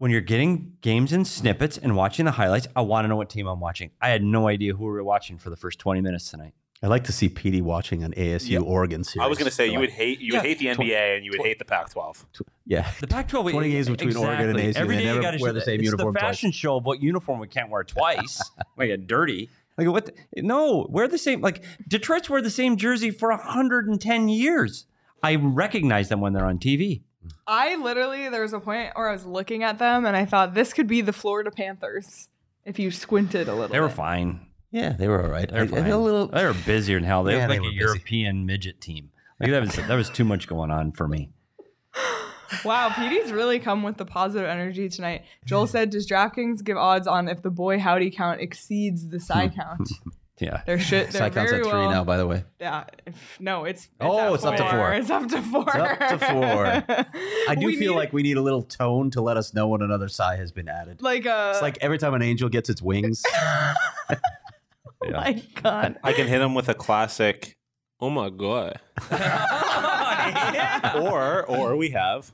Speaker 4: when you're getting games in snippets and watching the highlights, I want to know what team I'm watching. I had no idea who we were watching for the first 20 minutes tonight.
Speaker 3: I like to see Petey watching an ASU
Speaker 5: Yeah.
Speaker 3: Oregon series.
Speaker 5: I was going to say you would hate you
Speaker 4: Yeah.
Speaker 5: would hate the NBA and you would hate the Pac-12.
Speaker 3: Yeah.
Speaker 4: The Pac-12 <laughs>
Speaker 3: 20 games between Oregon and ASU.
Speaker 4: Every
Speaker 3: They
Speaker 4: day you got to
Speaker 3: wear the same
Speaker 4: it's
Speaker 3: uniform
Speaker 4: the
Speaker 3: twice.
Speaker 4: fashion show of what uniform we can't wear twice. <laughs> we get dirty. Like what? The, no, wear the same. Like Detroit's wear the same jersey for 110 years. I recognize them when they're on TV.
Speaker 2: I literally there was a point where I was looking at them and I thought this could be the Florida Panthers if you squinted a little.
Speaker 4: They were
Speaker 2: bit.
Speaker 4: fine.
Speaker 3: Yeah, they were all right.
Speaker 4: They're
Speaker 3: I- I
Speaker 4: fine.
Speaker 3: feel a little.
Speaker 4: They were busier than hell. They
Speaker 3: Yeah,
Speaker 4: were
Speaker 3: they
Speaker 4: like
Speaker 3: were
Speaker 4: a
Speaker 3: busy.
Speaker 4: European midget team. Like that was that was too much going on for me.
Speaker 2: Wow, PD's really come with the positive energy tonight. Joel <laughs> said, "Does DraftKings give odds on if the boy howdy count exceeds the side hmm. count?" <laughs>
Speaker 4: Yeah.
Speaker 2: They're shit. They're
Speaker 3: Side count's at three
Speaker 2: well.
Speaker 3: now, by the way.
Speaker 2: Yeah. If, no, it's, it's
Speaker 3: Oh,
Speaker 2: at
Speaker 3: it's up to four.
Speaker 2: It's up to four.
Speaker 3: It's up to four. <laughs> I do
Speaker 2: We
Speaker 3: feel
Speaker 2: need,
Speaker 3: like we need a little tone to let us know when another side has been added.
Speaker 2: like a
Speaker 3: It's like every time an angel gets its wings. <laughs>
Speaker 2: oh my god.
Speaker 5: I can hit him with a classic. Oh my god! <laughs> <laughs> Or or we have.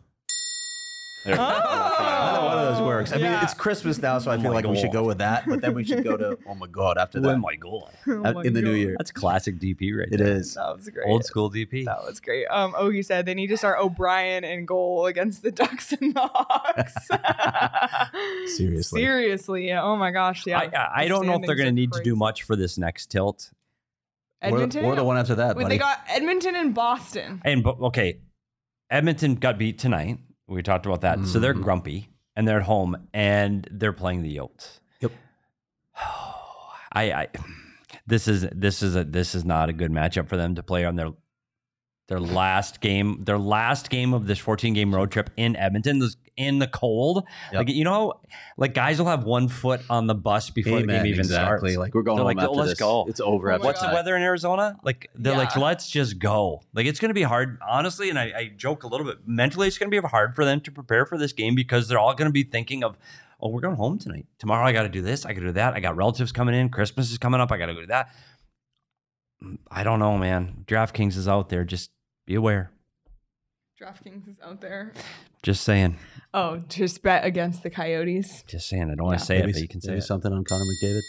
Speaker 5: There.
Speaker 3: Either one of those works. I mean,
Speaker 2: Yeah.
Speaker 3: it's Christmas now, so I feel
Speaker 4: my
Speaker 3: like we should
Speaker 4: God.
Speaker 3: go with that. But then we should go to <laughs> oh my god after that.
Speaker 4: Oh my <laughs> god.
Speaker 2: Oh my
Speaker 3: in the new
Speaker 2: God.
Speaker 3: year.
Speaker 4: That's classic DP right
Speaker 3: It
Speaker 4: there.
Speaker 3: is.
Speaker 2: That was great.
Speaker 4: Old school DP.
Speaker 2: That was great. Um, Ogie said they need to start O'Brien in goal against the Ducks and the Hawks. <laughs>
Speaker 3: Seriously.
Speaker 2: Seriously. Yeah. Oh my gosh. Yeah.
Speaker 4: I, I, I don't know if they're going to need to do much for this next tilt.
Speaker 3: Or,
Speaker 2: Edmonton.
Speaker 3: or the one after that,
Speaker 2: Wait,
Speaker 3: buddy.
Speaker 2: they got Edmonton and Boston.
Speaker 4: And but okay, Edmonton got beat tonight. We talked about that. So they're
Speaker 3: Mhm.
Speaker 4: grumpy and they're at home and they're playing the Yotes.
Speaker 3: Yep. <sighs>
Speaker 4: I, I this is this is a this is not a good matchup for them to play on their their last game, their last game of this 14 game road trip in Edmonton, this, in the cold.
Speaker 3: Yep.
Speaker 4: Like you know, like guys will have one foot on the bus before the game even
Speaker 3: exactly.
Speaker 4: starts.
Speaker 3: Like we're going
Speaker 4: They're
Speaker 3: home
Speaker 4: like,
Speaker 3: after
Speaker 4: let's
Speaker 3: this.
Speaker 4: go.
Speaker 3: It's over
Speaker 2: Oh
Speaker 4: What's
Speaker 2: God.
Speaker 4: the weather in Arizona? Like they're like, let's just go. Like it's going to be hard, honestly. And I, I joke a little bit. Mentally, it's going to be hard for them to prepare for this game because they're all going to be thinking of, oh, we're going home tonight. Tomorrow, I got to do this. I got to do that. I got relatives coming in. Christmas is coming up. I got to go do that. I don't know, man. DraftKings is out there. Just be aware.
Speaker 2: DraftKings is out there.
Speaker 4: Just saying.
Speaker 2: Oh, just bet against the Coyotes.
Speaker 4: Just saying. I don't want to say
Speaker 3: maybe,
Speaker 4: it, but you can say it.
Speaker 3: something on Connor McDavid.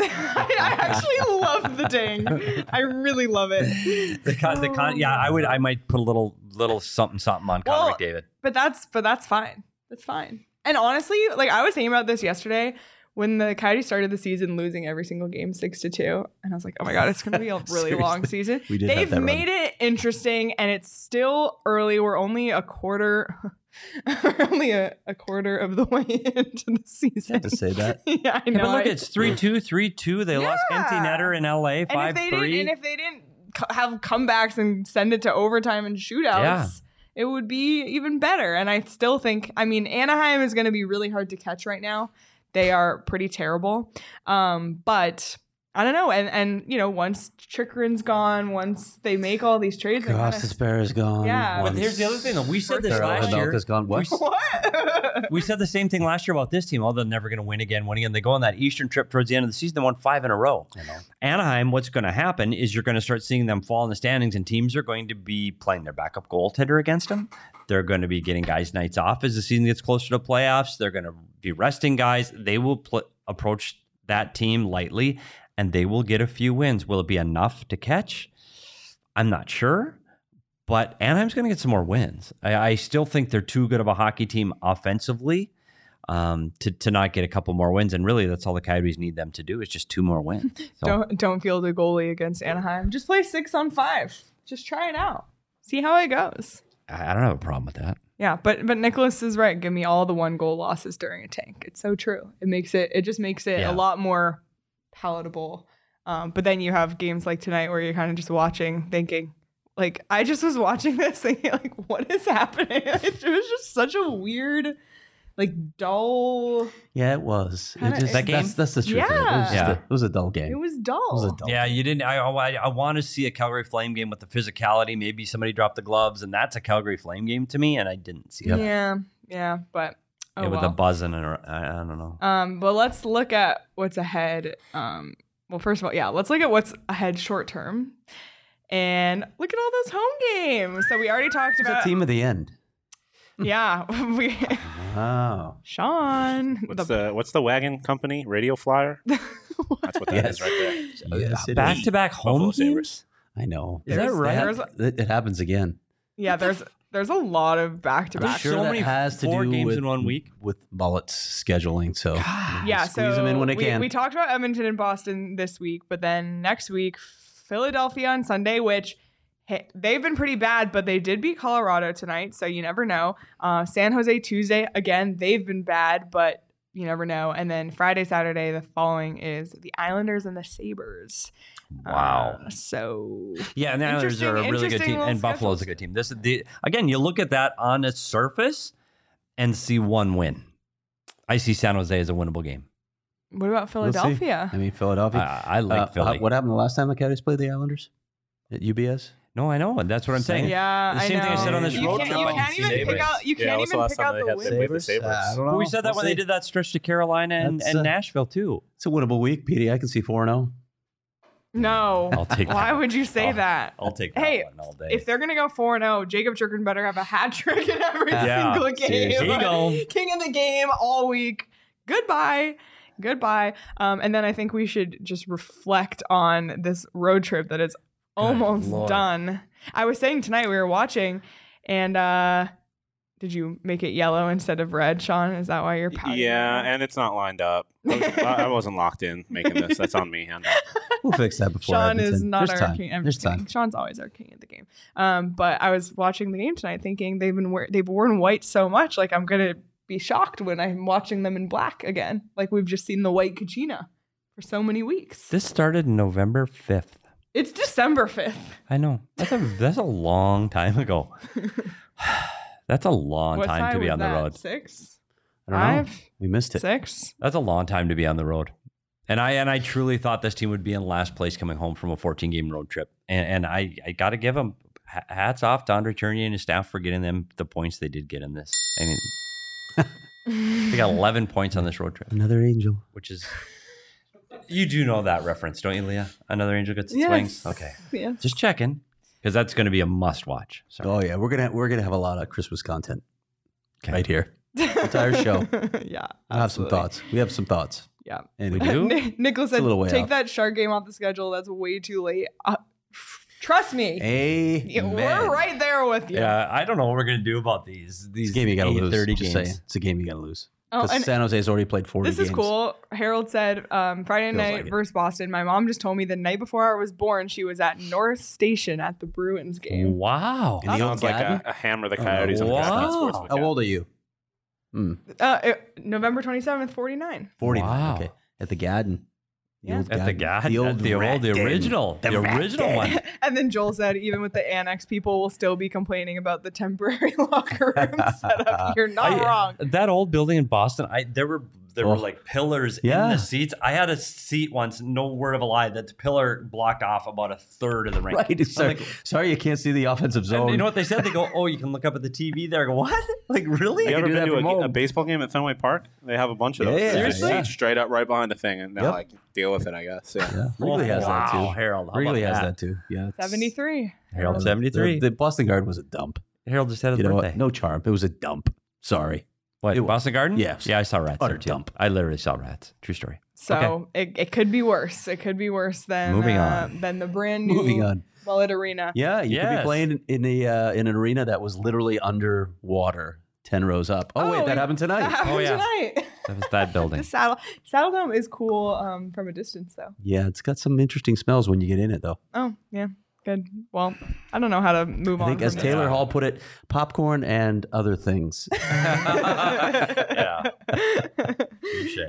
Speaker 2: I, <laughs> I actually love the ding. I really love it. <laughs>
Speaker 4: The con, the con, yeah, I would. I might put a little, little something, something on Connor
Speaker 2: Well,
Speaker 4: McDavid.
Speaker 2: But that's but that's fine. That's fine. And honestly, like I was thinking about this yesterday when the Coyotes started the season losing every single game six to two, and I was like, oh my god, it's gonna be a <laughs> really long season.
Speaker 3: We did
Speaker 2: They've
Speaker 3: that run.
Speaker 2: made it interesting, and it's still early. We're only a quarter, <laughs> we're only a, a quarter of the <laughs> way into the season.
Speaker 3: to say that.
Speaker 2: yeah, I
Speaker 4: Yeah,
Speaker 2: know.
Speaker 4: but look, it's 3 2, 3 2. They lost empty netter in LA,
Speaker 2: and
Speaker 4: 5
Speaker 2: if they
Speaker 4: 3.
Speaker 2: didn't, and if they didn't have comebacks and send it to overtime and shootouts,
Speaker 4: Yeah.
Speaker 2: it would be even better. And I still think, I mean, Anaheim is going to be really hard to catch right now. They are pretty terrible. Um, but I don't know. And and you know, once Chychrun's gone, once they make all these trades, they
Speaker 3: Gosh,
Speaker 2: kinda-
Speaker 3: the Bear is gone.
Speaker 2: Yeah.
Speaker 4: But here's the other thing, though. We said this
Speaker 2: Carol
Speaker 4: last
Speaker 3: Hidalgo
Speaker 4: year.
Speaker 3: is gone. What? <laughs>
Speaker 2: what?
Speaker 4: We said the same thing last year about this team. Oh, they're never going to win again, win again. They go on that Eastern trip towards the end of the season. They won five in a row. Anaheim, what's going to happen is you're going to start seeing them fall in the standings, and teams are going to be playing their backup goaltender against them. They're going to be getting guys nights off as the season gets closer to playoffs. They're going to be resting guys. They will pl- approach that team lightly, and they will get a few wins. Will it be enough to catch? I'm not sure. But Anaheim's going to get some more wins. I, I still think they're too good of a hockey team offensively um, to to not get a couple more wins. And really, that's all the Coyotes need them to do is just two more wins. <laughs> So,
Speaker 2: don't don't field a goalie against Anaheim. Just play six on five. Just try it out. See how it goes.
Speaker 4: I I don't have a problem with that.
Speaker 2: Yeah, but but Nicholas is right. Give me all the one goal losses during a tank. It's so true. It makes it it just makes it
Speaker 4: Yeah.
Speaker 2: a lot more palatable. Um, but then you have games like tonight where you're kind of just watching, thinking, Like I just was watching <laughs> this thinking like, what is happening? <laughs> It was just such a weird, like dull.
Speaker 3: Yeah, it was. It just,
Speaker 4: That game?
Speaker 3: That's, that's the truth. of it. It was,
Speaker 2: Yeah.
Speaker 3: a, it was a dull game.
Speaker 2: It was dull.
Speaker 3: It
Speaker 2: dull.
Speaker 3: was a dull.
Speaker 4: Yeah, you didn't. I I, I want to see a Calgary Flame game with the physicality. Maybe somebody dropped the gloves, and that's a Calgary Flame game to me. And I didn't see
Speaker 3: Yep.
Speaker 4: that.
Speaker 2: Yeah, yeah, but oh
Speaker 4: Yeah, with
Speaker 2: well.
Speaker 4: the buzzing and I, I don't know.
Speaker 2: Um, but let's look at what's ahead. Um, well, first of all, yeah, let's look at what's ahead short term, and look at all those home games. So we already talked
Speaker 3: It was
Speaker 2: about.
Speaker 3: a team of the end.
Speaker 2: Yeah, <laughs> we.
Speaker 3: Wow.
Speaker 2: Sean,
Speaker 5: What's
Speaker 2: the-
Speaker 5: the what's the wagon company? Radio Flyer. <laughs> That's what that is
Speaker 3: Yes.
Speaker 5: right there. <laughs>
Speaker 3: Yes, it
Speaker 4: back to back home
Speaker 5: Sabres.
Speaker 4: games.
Speaker 3: I know.
Speaker 4: Is that right?
Speaker 2: there's-
Speaker 3: It, it happens again.
Speaker 2: yeah, there's there's a lot of back to
Speaker 4: There's
Speaker 2: back.
Speaker 4: so many
Speaker 3: has to
Speaker 4: four
Speaker 3: do
Speaker 4: games
Speaker 3: with,
Speaker 4: in one week.
Speaker 3: with Mullet's scheduling. So
Speaker 2: Yeah,
Speaker 3: squeeze
Speaker 2: so
Speaker 3: them in when they
Speaker 2: we,
Speaker 3: can.
Speaker 2: we talked about Edmonton and Boston this week, but then next week Philadelphia on Sunday, which hey, they've been pretty bad, but they did beat Colorado tonight, so you never know. Uh, San Jose Tuesday again, they've been bad, but you never know. And then Friday, Saturday, the following is the Islanders and the Sabers.
Speaker 4: Wow.
Speaker 2: Uh, so
Speaker 4: Yeah, and the Islanders are a really good team,
Speaker 2: little
Speaker 4: and Buffalo's a good team. This is the again, you look at that on its surface and see one win. I see San Jose as a winnable game.
Speaker 2: what about
Speaker 3: We'll.
Speaker 2: Philadelphia?
Speaker 3: I mean, Philadelphia.
Speaker 4: I, I like
Speaker 3: Uh,
Speaker 4: Philly.
Speaker 3: What happened the last time the Coyotes played the Islanders? At UBS?
Speaker 4: No, I know, that's what I'm saying.
Speaker 2: yeah,
Speaker 4: The
Speaker 2: I
Speaker 4: same thing I said on this
Speaker 2: you
Speaker 4: road trip
Speaker 2: you can't even
Speaker 4: Sabres.
Speaker 2: pick out. You
Speaker 5: Yeah,
Speaker 2: can't
Speaker 5: what's the
Speaker 2: even
Speaker 5: last
Speaker 2: pick
Speaker 5: time
Speaker 2: out
Speaker 5: they
Speaker 2: the
Speaker 5: had-
Speaker 2: win.
Speaker 5: they the Sabres?
Speaker 3: Uh, I don't know.
Speaker 4: But we said that
Speaker 3: We'll
Speaker 4: when
Speaker 3: see.
Speaker 4: they did that stretch to Carolina and, and
Speaker 3: uh,
Speaker 4: Nashville too.
Speaker 3: It's a winnable week, Petey. I can see 4 0.
Speaker 2: No.
Speaker 4: I'll take
Speaker 2: Why
Speaker 4: that.
Speaker 2: would you say
Speaker 4: I'll-
Speaker 2: that?
Speaker 4: I'll take that
Speaker 2: Hey,
Speaker 4: one all day.
Speaker 2: If they're gonna go four and zero, Jakob Chychrun better have a hat trick in every
Speaker 4: Yeah,
Speaker 2: single game.
Speaker 4: seriously. Here you go. <laughs>
Speaker 2: King of the game all week. Goodbye. Goodbye. Um, and then I think we should just reflect on this road trip that is almost
Speaker 4: Lord.
Speaker 2: done. I was saying tonight we were watching, and uh, did you make it yellow instead of red, Sean? Is that why you're pouting?
Speaker 5: Yeah, and it's not lined up. <laughs> I, was, I I wasn't locked in making this. That's on me. And <laughs>
Speaker 3: We'll fix that before
Speaker 2: Sean
Speaker 3: Edmonton.
Speaker 2: is not
Speaker 3: There's
Speaker 2: our
Speaker 3: time.
Speaker 2: king. I'm
Speaker 3: There's
Speaker 2: kidding.
Speaker 3: time.
Speaker 2: Sean's always our king of the game. Um, but I was watching the game tonight, thinking they've been wear- they've worn white so much, like I'm gonna be shocked when I'm watching them in black again. Like we've just seen the white Kachina for so many weeks.
Speaker 4: this started November fifth.
Speaker 2: It's December fifth.
Speaker 4: I know that's a that's a long time ago. <sighs> that's a long
Speaker 2: What
Speaker 4: time to be
Speaker 2: was
Speaker 4: on the road.
Speaker 2: Six,
Speaker 3: I don't know.
Speaker 2: five,
Speaker 3: We missed it.
Speaker 2: six.
Speaker 4: That's a long time to be on the road. And I and I truly thought this team would be in last place coming home from a 14 game road trip. And, and I, I got to give them hats off to Andre Tourigny and his staff for getting them the points they did get in this. I mean, <laughs> they got 11 points on this road trip,
Speaker 3: Another angel.
Speaker 4: which is you do know that reference, don't you, Leah? Another angel gets its
Speaker 2: Yes.
Speaker 4: wings. Okay,
Speaker 2: Yes.
Speaker 4: just checking because that's going to be a must watch. So
Speaker 3: Oh yeah, we're gonna we're gonna have a lot of Christmas content
Speaker 4: Okay.
Speaker 3: right here. <laughs> Entire show.
Speaker 2: yeah.
Speaker 3: I have some
Speaker 2: absolutely.
Speaker 3: thoughts. We have some thoughts.
Speaker 2: Yeah.
Speaker 3: And
Speaker 4: We do? <laughs>
Speaker 2: Ni- Nicholas
Speaker 3: It's a
Speaker 2: said,
Speaker 3: little way
Speaker 2: "Take
Speaker 3: off.
Speaker 2: that shark game off the schedule. That's way too late." Uh, trust me,
Speaker 3: Hey,
Speaker 2: Yeah,
Speaker 3: man.
Speaker 2: we're right there with you.
Speaker 4: yeah, I don't know what we're going to do about these these
Speaker 3: It's a game you gotta lose.
Speaker 4: 8:30
Speaker 3: Just
Speaker 4: games.
Speaker 3: saying. It's a game you gotta lose.
Speaker 2: Oh,
Speaker 3: Because
Speaker 2: and
Speaker 3: San Jose's already played 40
Speaker 2: this is
Speaker 3: games.
Speaker 2: cool. Harold said um, Friday
Speaker 3: Feels
Speaker 2: night
Speaker 3: like
Speaker 2: versus Boston. My mom just told me the night before I was born, she was at North Station at the Bruins game.
Speaker 4: Wow.
Speaker 3: In the old
Speaker 5: sounds like a,
Speaker 3: Garden?
Speaker 5: a hammer the
Speaker 3: Oh,
Speaker 5: coyotes on the
Speaker 4: wow.
Speaker 5: Wisconsin Sports
Speaker 3: How
Speaker 5: app.
Speaker 3: old are you? Hmm.
Speaker 2: Uh, it- November twenty seventh, forty nine.
Speaker 3: 49.
Speaker 4: Wow.
Speaker 3: Okay. At the Garden.
Speaker 2: Yeah.
Speaker 3: old
Speaker 4: At the
Speaker 3: Garden.
Speaker 4: guy, the old, the, old, the original, the,
Speaker 3: The
Speaker 4: original one. <laughs>
Speaker 2: and then Joel said, even with the annex, people will still be complaining about the temporary <laughs> locker room setup. You're not
Speaker 4: I-
Speaker 2: wrong.
Speaker 4: That old building in Boston, I there were there were
Speaker 3: Oh.
Speaker 4: like pillars
Speaker 3: Yeah.
Speaker 4: in the seats. I had a seat once, no word of a lie, that the pillar blocked off about a third of the rink.
Speaker 3: Right. <laughs> Sorry,
Speaker 4: like-
Speaker 3: sorry you can't see the offensive
Speaker 4: and
Speaker 3: zone.
Speaker 4: you know what they said? They go, "Oh, you can look up at the TV there." I go, "What? <laughs> Like really?"
Speaker 5: You
Speaker 3: I
Speaker 5: ever
Speaker 3: do
Speaker 5: been to a, a baseball game at Fenway Park? They have a bunch of
Speaker 3: Yeah,
Speaker 5: those.
Speaker 3: yeah,
Speaker 5: There's
Speaker 4: Seriously?
Speaker 5: seats straight up right behind the thing, and now
Speaker 3: Yep.
Speaker 5: I can deal with it. I guess. Yeah.
Speaker 3: Yeah. Oh, Wrigley has that
Speaker 4: Wow,
Speaker 3: too.
Speaker 4: Harold, how
Speaker 3: Wrigley has
Speaker 4: that?
Speaker 3: that too. Yeah.
Speaker 2: Seventy three.
Speaker 4: Harold,
Speaker 3: The-
Speaker 4: seventy three.
Speaker 3: The, Boston Garden was a dump.
Speaker 4: Harold just had his
Speaker 3: You know
Speaker 4: birthday.
Speaker 3: what? No charm. It was a dump. Sorry.
Speaker 4: What?
Speaker 3: it was-
Speaker 4: Boston Garden?
Speaker 3: Yeah.
Speaker 4: yeah. I saw rats
Speaker 3: Utter dump.
Speaker 4: I literally saw rats. True story.
Speaker 2: So it, it could be worse. It could be worse than
Speaker 4: Moving
Speaker 2: uh,
Speaker 4: on.
Speaker 2: than the brand new
Speaker 3: Moving on.
Speaker 2: Mullet Arena.
Speaker 3: Yeah, you could be playing in a uh, in an arena that was literally underwater, ten rows up. Oh, wait, that
Speaker 2: it-
Speaker 3: happened tonight.
Speaker 2: That happened
Speaker 4: Oh, yeah.
Speaker 2: tonight.
Speaker 4: That was that building.
Speaker 2: the saddle Saddle Dome is cool um, from a distance though.
Speaker 3: yeah, it's got some interesting smells when you get in it, though.
Speaker 2: Oh yeah, good. Well, I don't know how to move
Speaker 3: I
Speaker 2: on.
Speaker 3: I think, as Taylor
Speaker 4: Yeah.
Speaker 3: Hall put it, popcorn and other things. <laughs>
Speaker 4: yeah.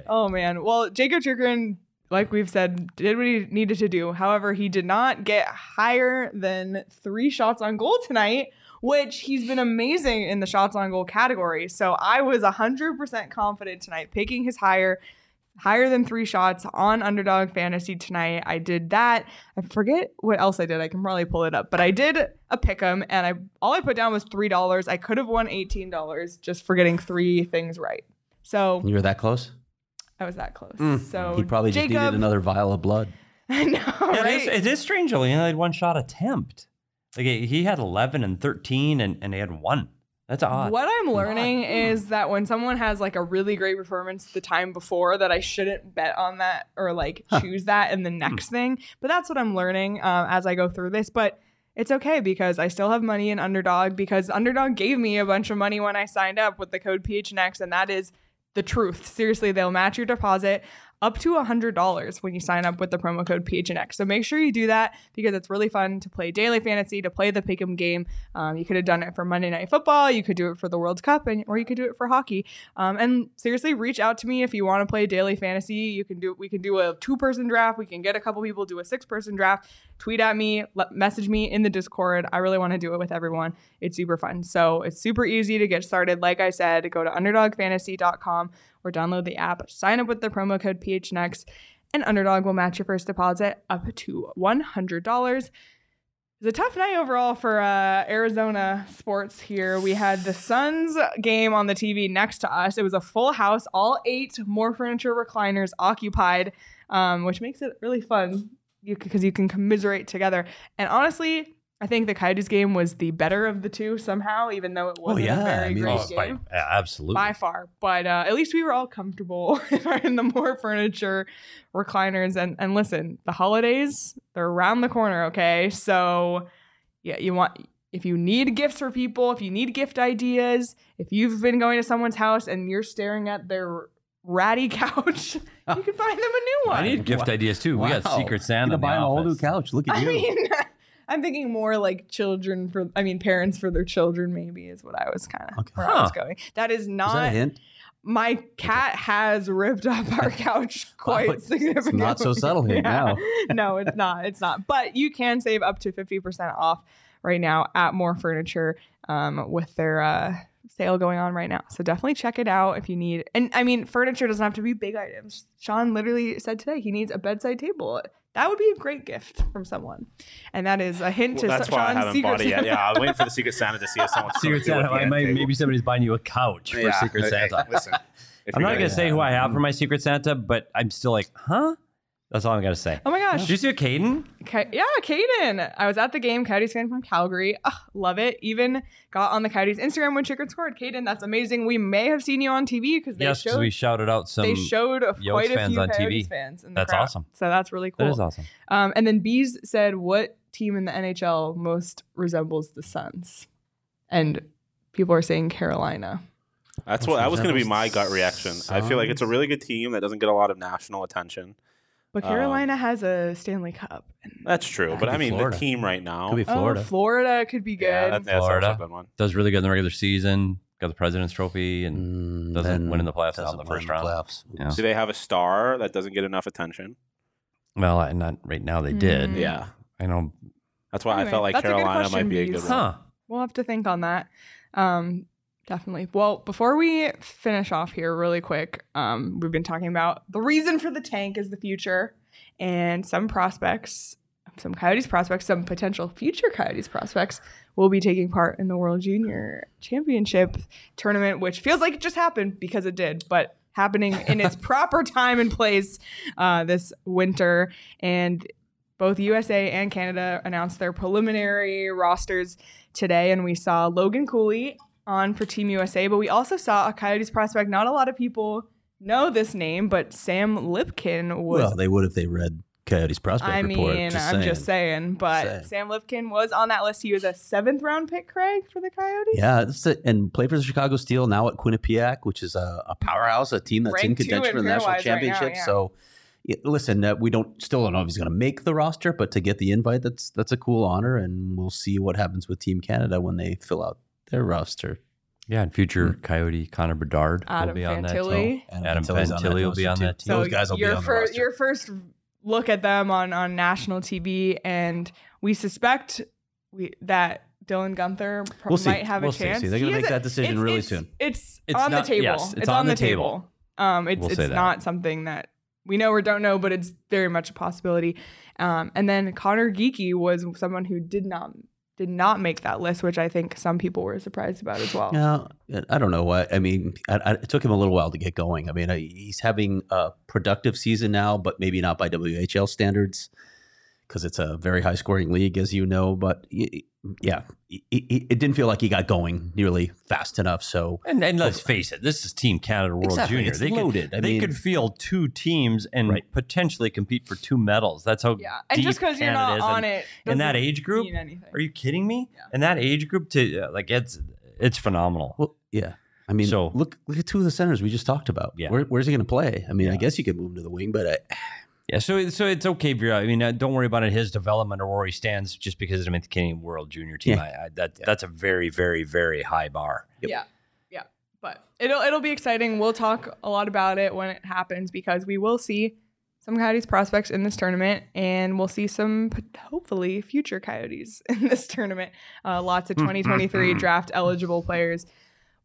Speaker 2: Oh man. Well, Jakob Chychrun like we've said, did what he needed to do. However, he did not get higher than three shots on goal tonight, which he's been amazing in the shots on goal category. So I was 100% confident tonight picking his higher higher than three shots on underdog fantasy tonight. I did that. I forget what else I did. I can probably pull it up, but I did a pick 'em and I all I put down was three dollars. I could have won eighteen dollars just for getting three things right. So
Speaker 3: You were that close?
Speaker 2: I was that close.
Speaker 3: Mm.
Speaker 2: So
Speaker 3: he probably just
Speaker 2: Jakob,
Speaker 3: needed another vial of blood. <laughs>
Speaker 2: I know,
Speaker 4: Yeah,
Speaker 2: right?
Speaker 4: it, is, it is strange. Only had one shot attempt. Like he had 11 and 13, and, and he had one. That's odd.
Speaker 2: What I'm learning is that when someone has like a really great performance the time before, that I shouldn't bet on that or like choose that in the next thing. But that's what I'm learning um, as I go through this. But it's okay because I still have money in Underdog because Underdog gave me a bunch of money when I signed up with the code PHNX, and that is the truth. Seriously, they'll match your deposit up to $100 when you sign up with the promo code PHNX. So make sure you do that because it's really fun to play daily fantasy, to play the pick'em game. Um, you could have done it for Monday Night Football, you could do it for the World Cup, and or you could do it for hockey. Um, and seriously, reach out to me if you want to play daily fantasy. You can do we can do a two person draft. We can get a couple people do a six person draft. Tweet at me, message me in the Discord. I really want to do it with everyone. It's super fun. So it's super easy to get started. Like I said, go to underdogfantasy.com or download the app. Sign up with the promo code PHNX, and Underdog will match your first deposit up to $100. It's a tough night overall for uh, Arizona sports here. We had the Suns game on the TV next to us. It was a full house, all eight Mor Furniture recliners occupied, um, which makes it really fun because you, you can commiserate together. And honestly, I think the Coyotes game was the better of the two somehow, even though it wasn't
Speaker 3: yeah,
Speaker 2: a very
Speaker 3: I mean,
Speaker 2: great
Speaker 3: oh,
Speaker 4: by-
Speaker 2: game
Speaker 4: yeah, absolutely.
Speaker 2: by far. But uh, at least we were all comfortable <laughs> in the Mor Furniture recliners. And and listen, the holidays they're around the corner. Okay, so yeah, you want if you need gifts for people, if you need gift ideas, if you've been going to someone's house and you're staring at their ratty couch, <laughs> you can find them a new one.
Speaker 4: I need gift ideas too. We got
Speaker 3: Wow.
Speaker 4: Secret Santa.
Speaker 3: Gonna
Speaker 4: in the
Speaker 3: buy him a whole new
Speaker 4: office.
Speaker 3: couch. Look at
Speaker 2: I
Speaker 3: you.
Speaker 2: mean, <laughs> I'm thinking more like children for. I mean, parents for their children. Maybe is what I was kind of
Speaker 3: Okay.
Speaker 2: where I was
Speaker 4: Huh.
Speaker 2: going. That is
Speaker 3: Is
Speaker 2: not
Speaker 3: that a hint?
Speaker 2: my cat has ripped up our <laughs> couch quite
Speaker 3: Wow, it's- it's
Speaker 2: significantly.
Speaker 3: not so subtle hint now.
Speaker 2: no, it's not. It's not. But you can save up to 50% off right now at Mor Furniture um, with their uh, sale going on right now. So definitely check it out if you need. And I mean, furniture doesn't have to be big items. Sean literally said today he needs a bedside table. That would be a great gift from someone. And that is a hint
Speaker 5: Well,
Speaker 2: to
Speaker 5: that's why I
Speaker 2: Sean's
Speaker 5: haven't
Speaker 2: secret
Speaker 5: bought it yet.
Speaker 2: Santa.
Speaker 5: Yeah, I was waiting for the Secret Santa to see if someone's
Speaker 4: Secret Santa. I might, maybe somebody's buying you a couch for
Speaker 5: Yeah,
Speaker 4: Secret
Speaker 5: uh,
Speaker 4: Santa.
Speaker 5: Listen, <laughs>
Speaker 4: I'm not gonna say who I have for my Secret Santa, but I'm still like, huh? That's all I'm gonna say.
Speaker 2: Oh my gosh.
Speaker 4: Did you see a Caden?
Speaker 2: Ka- yeah, Caden. I was at the game. Coyotes fan from Calgary. Ugh, love it. Even got on the Coyotes Instagram when Chychrun scored. Caden, that's amazing. We may have seen you on TV because they
Speaker 4: Yes, because
Speaker 2: showed
Speaker 4: we shouted out some.
Speaker 2: they showed a,
Speaker 4: Yotes
Speaker 2: quite a
Speaker 4: fans
Speaker 2: few
Speaker 4: on
Speaker 2: Coyotes
Speaker 4: TV.
Speaker 2: fans. In the
Speaker 4: That's
Speaker 2: crowd.
Speaker 4: awesome.
Speaker 2: So that's really cool.
Speaker 4: That is awesome.
Speaker 2: Um, and then Bees said, "What team in the NHL most resembles the Suns?" And people are saying Carolina.
Speaker 5: That's what that was going to be my gut
Speaker 3: Resembles
Speaker 5: reaction. I feel like it's a really good team that doesn't get a lot of national attention.
Speaker 2: But
Speaker 5: Um,
Speaker 2: Carolina has a Stanley Cup.
Speaker 5: That's true,
Speaker 3: Could
Speaker 5: but I mean
Speaker 3: Florida.
Speaker 5: the team right now.
Speaker 3: Could be Florida.
Speaker 2: Oh, Florida could be good.
Speaker 5: Yeah, that, that's
Speaker 4: Florida.
Speaker 5: also a good one.
Speaker 4: Does really good in the regular season. Got the President's Trophy and
Speaker 3: Mm,
Speaker 4: doesn't win in the playoffs now in the
Speaker 3: win
Speaker 4: first
Speaker 3: the
Speaker 4: round.
Speaker 3: playoffs.
Speaker 4: Yeah.
Speaker 5: Do they have a star that doesn't get enough attention?
Speaker 4: well, I- not right now. They did.
Speaker 2: Mm.
Speaker 5: Yeah,
Speaker 4: I know.
Speaker 5: that's why
Speaker 2: Anyway,
Speaker 5: I felt like
Speaker 2: that's a good
Speaker 5: Carolina might be a good one.
Speaker 4: Huh.
Speaker 2: We'll have to think on that. Um, definitely. Well, before we finish off here, really quick, um, we've been talking about the reason for the tank is the future, and some prospects, some Coyotes prospects, some potential future Coyotes prospects will be taking part in the World Junior Championship tournament, which feels like it just happened because it did, but happening in its <laughs> proper time and place uh, this winter. And both USA and Canada announced their preliminary rosters today, and we saw Logan Cooley on for Team USA, but we also saw a Coyotes prospect. Not a lot of people know this name, but Sam Lipkin was.
Speaker 3: Well, they would if they read Coyotes prospect
Speaker 2: I
Speaker 3: report.
Speaker 2: mean,
Speaker 3: just
Speaker 2: I'm
Speaker 3: saying.
Speaker 2: just saying, but
Speaker 3: Saying.
Speaker 2: Sam Lipkin was on that list. He was a seventh round pick, Craig, for the Coyotes.
Speaker 3: Yeah, a, and played for the Chicago Steel now at Quinnipiac, which is a, a powerhouse, a team that's in
Speaker 2: Ranked two
Speaker 3: contention for the national
Speaker 2: pairwise right now,
Speaker 3: championship.
Speaker 2: yeah.
Speaker 3: So, yeah, listen, uh, we don't still don't know if he's going to make the roster, but to get the invite, that's that's a cool honor, and we'll see what happens with Team Canada when they fill out their roster.
Speaker 4: Yeah, and future Coyote Connor Bedard will
Speaker 2: Adam
Speaker 4: be on that
Speaker 2: Fantilli.
Speaker 4: team. Adam
Speaker 3: Fantilli's on that
Speaker 4: Fantilli will be on that team.
Speaker 2: So
Speaker 3: Those guys will be
Speaker 2: your
Speaker 3: on the
Speaker 2: fir-
Speaker 3: roster.
Speaker 2: Your first look at them on on national TV, and we suspect we that Dylan Guenther pro-
Speaker 3: We'll
Speaker 2: might have
Speaker 3: We'll
Speaker 2: a
Speaker 3: see.
Speaker 2: chance.
Speaker 3: See, they're gonna make
Speaker 2: a-
Speaker 3: that decision
Speaker 2: it's-
Speaker 3: really
Speaker 2: it's-
Speaker 3: soon.
Speaker 2: It's,
Speaker 4: It's
Speaker 2: on
Speaker 4: not-
Speaker 2: the table.
Speaker 4: yes,
Speaker 2: it's, on, the table. Um, it's
Speaker 4: We'll
Speaker 2: it's
Speaker 4: say that.
Speaker 2: not something that we know or don't know, but it's very much a possibility. Um, and then Conor Geekie was someone who did not did not make that list, which I think some people were surprised about as well.
Speaker 3: Yeah, I don't know what. I mean, I, I, it took him a little while to get going. I mean, I, he's having a productive season now, but maybe not by WHL standards because it's a very high scoring league, as you know. But yeah, it, it it didn't feel like he got going nearly fast enough. So
Speaker 4: And, and let's face it, this is Team Canada World
Speaker 3: Exactly,
Speaker 4: Junior.
Speaker 3: it's
Speaker 4: they
Speaker 3: loaded.
Speaker 4: Could,
Speaker 3: I
Speaker 4: they
Speaker 3: mean-
Speaker 4: could field two teams and
Speaker 3: Right.
Speaker 4: potentially compete for two medals. That's how
Speaker 2: Yeah, and
Speaker 4: deep
Speaker 2: just because you're
Speaker 4: Canada
Speaker 2: not
Speaker 4: is.
Speaker 2: on
Speaker 4: And
Speaker 2: it
Speaker 4: in that age group. Are you kidding me?
Speaker 2: Yeah.
Speaker 4: In that age group, to uh, like it's it's phenomenal.
Speaker 3: well, yeah. I mean,
Speaker 4: So-
Speaker 3: look look at two of the centers we just talked about.
Speaker 4: Yeah.
Speaker 3: Where, where's he going to play? I mean, I guess you could move him to the wing, but I,
Speaker 4: Yeah, so so it's okay if you're. I mean, uh, don't worry about it, his development or where he stands just because I'm in the Canadian World Junior team.
Speaker 3: Yeah.
Speaker 4: I, I, that that's a very very very high bar.
Speaker 2: Yeah, yeah. But it'll it'll be exciting. We'll talk a lot about it when it happens because we will see some Coyotes prospects in this tournament, and we'll see some hopefully future Coyotes <laughs> in this tournament. Uh, lots of 2023 draft eligible players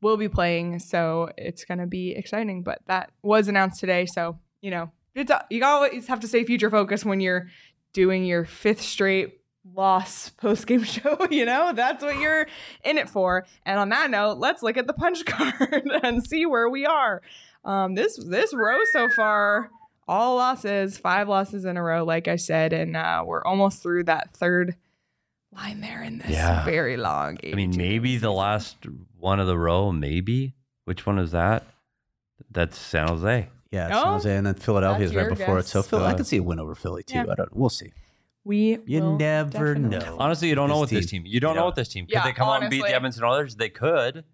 Speaker 2: will be playing, so it's gonna be exciting. But that was announced today, so you know it's you always have to stay future focused when you're doing your fifth straight loss post game <laughs> show. You know that's what you're in it for. And on that note, let's look at the punch <laughs> card and see where we are. Um, this this row so far, all losses, five losses in a row, like I said, and uh, we're almost through that third line there in this
Speaker 4: Yeah.
Speaker 2: very long.
Speaker 4: I mean, maybe the last one of the row, maybe. Which one is that? That's San Jose.
Speaker 3: Yeah,
Speaker 2: Oh,
Speaker 3: San Jose and then Philadelphia
Speaker 2: is
Speaker 3: right
Speaker 2: your
Speaker 3: before it. So
Speaker 2: guess.
Speaker 3: Phil, I
Speaker 4: Uh,
Speaker 3: could see a win over Philly too.
Speaker 2: Yeah.
Speaker 3: I don't. We'll see.
Speaker 2: we
Speaker 3: You
Speaker 2: will
Speaker 3: never
Speaker 2: definitely-
Speaker 3: know.
Speaker 4: Honestly, you don't know
Speaker 3: This
Speaker 4: with this
Speaker 3: team.
Speaker 4: team. You don't
Speaker 3: Yeah.
Speaker 4: know with this team. Could
Speaker 2: Yeah,
Speaker 4: they come out and beat the
Speaker 2: honestly.
Speaker 4: Edmonton Oilers? They could.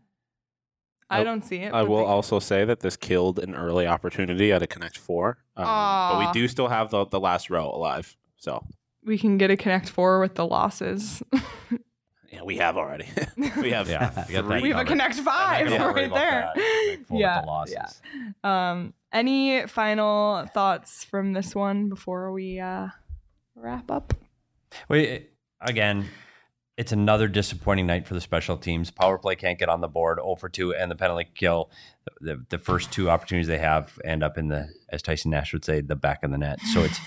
Speaker 2: I don't see it.
Speaker 5: I will
Speaker 2: they-
Speaker 5: also say that this killed an early opportunity at a Connect Four, um, but we do still have the, the last row alive. So
Speaker 2: we can get a connect four with the losses. <laughs>
Speaker 5: yeah, we have already. <laughs> we have
Speaker 4: Yeah, you got
Speaker 2: we have a connect five
Speaker 4: not gonna worry
Speaker 2: right there.
Speaker 4: that. Make full with
Speaker 2: Yeah,
Speaker 4: the losses.
Speaker 2: yeah. Um, any final thoughts from this one before we uh, wrap up?
Speaker 4: Wait, again, it's another disappointing night for the special teams. Power play can't get on the board, 0 for 2, and the penalty kill. The, the first two opportunities they have end up in the, as Tyson Nash would say, the back of the net. So it's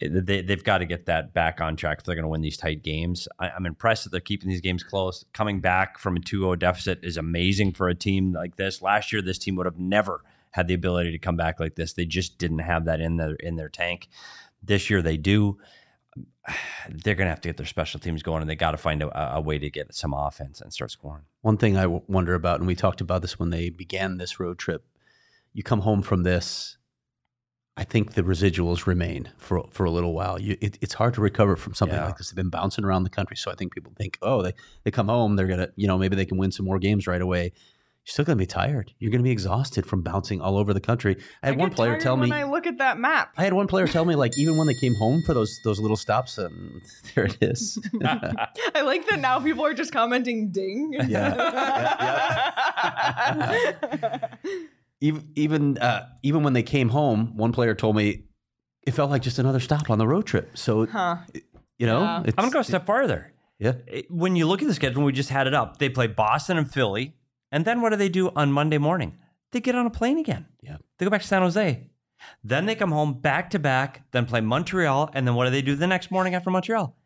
Speaker 4: they, they've got to get that back on track if they're going to win these tight games. I, I'm impressed that they're keeping these games close. Coming back from a 2-0 deficit is amazing for a team like this. Last year, this team would have never had the ability to come back like this. They just didn't have that in their in their tank. This year, they do <sighs> they're going to have to get their special teams going, and they got to find a, a way to get some offense and start scoring.
Speaker 3: One thing I w- wonder about, and we talked about this when they began this road trip. You come home from this, I think the residuals remain for for a little while. You, it, it's hard to recover from something
Speaker 4: Yeah.
Speaker 3: like this. They've been bouncing around the country, so I think people think, oh, they they come home, they're gonna, you know, maybe they can win some more games right away. You're still gonna be tired. You're gonna be exhausted from bouncing all over the country. I had one
Speaker 2: get
Speaker 3: player
Speaker 2: tired
Speaker 3: tell
Speaker 2: when
Speaker 3: me.
Speaker 2: I look at that map.
Speaker 3: I had one player tell me like even when they came home for those those little stops, and <laughs> there it is. <laughs>
Speaker 2: I like that now people are just commenting ding. Yeah. <laughs>
Speaker 3: even even uh, even when they came home, one player told me it felt like just another stop on the road trip. So
Speaker 2: huh.
Speaker 3: you know,
Speaker 2: Yeah.
Speaker 3: it's,
Speaker 4: I'm going to go a step farther.
Speaker 3: yeah,
Speaker 4: When you look at the schedule, we just had it up. They play Boston and Philly, and then what do they do on Monday morning? They get on a plane again.
Speaker 3: Yeah.
Speaker 4: They go back to San Jose. Then they come home back to back, then play Montreal, and then what do they do the next morning after Montreal?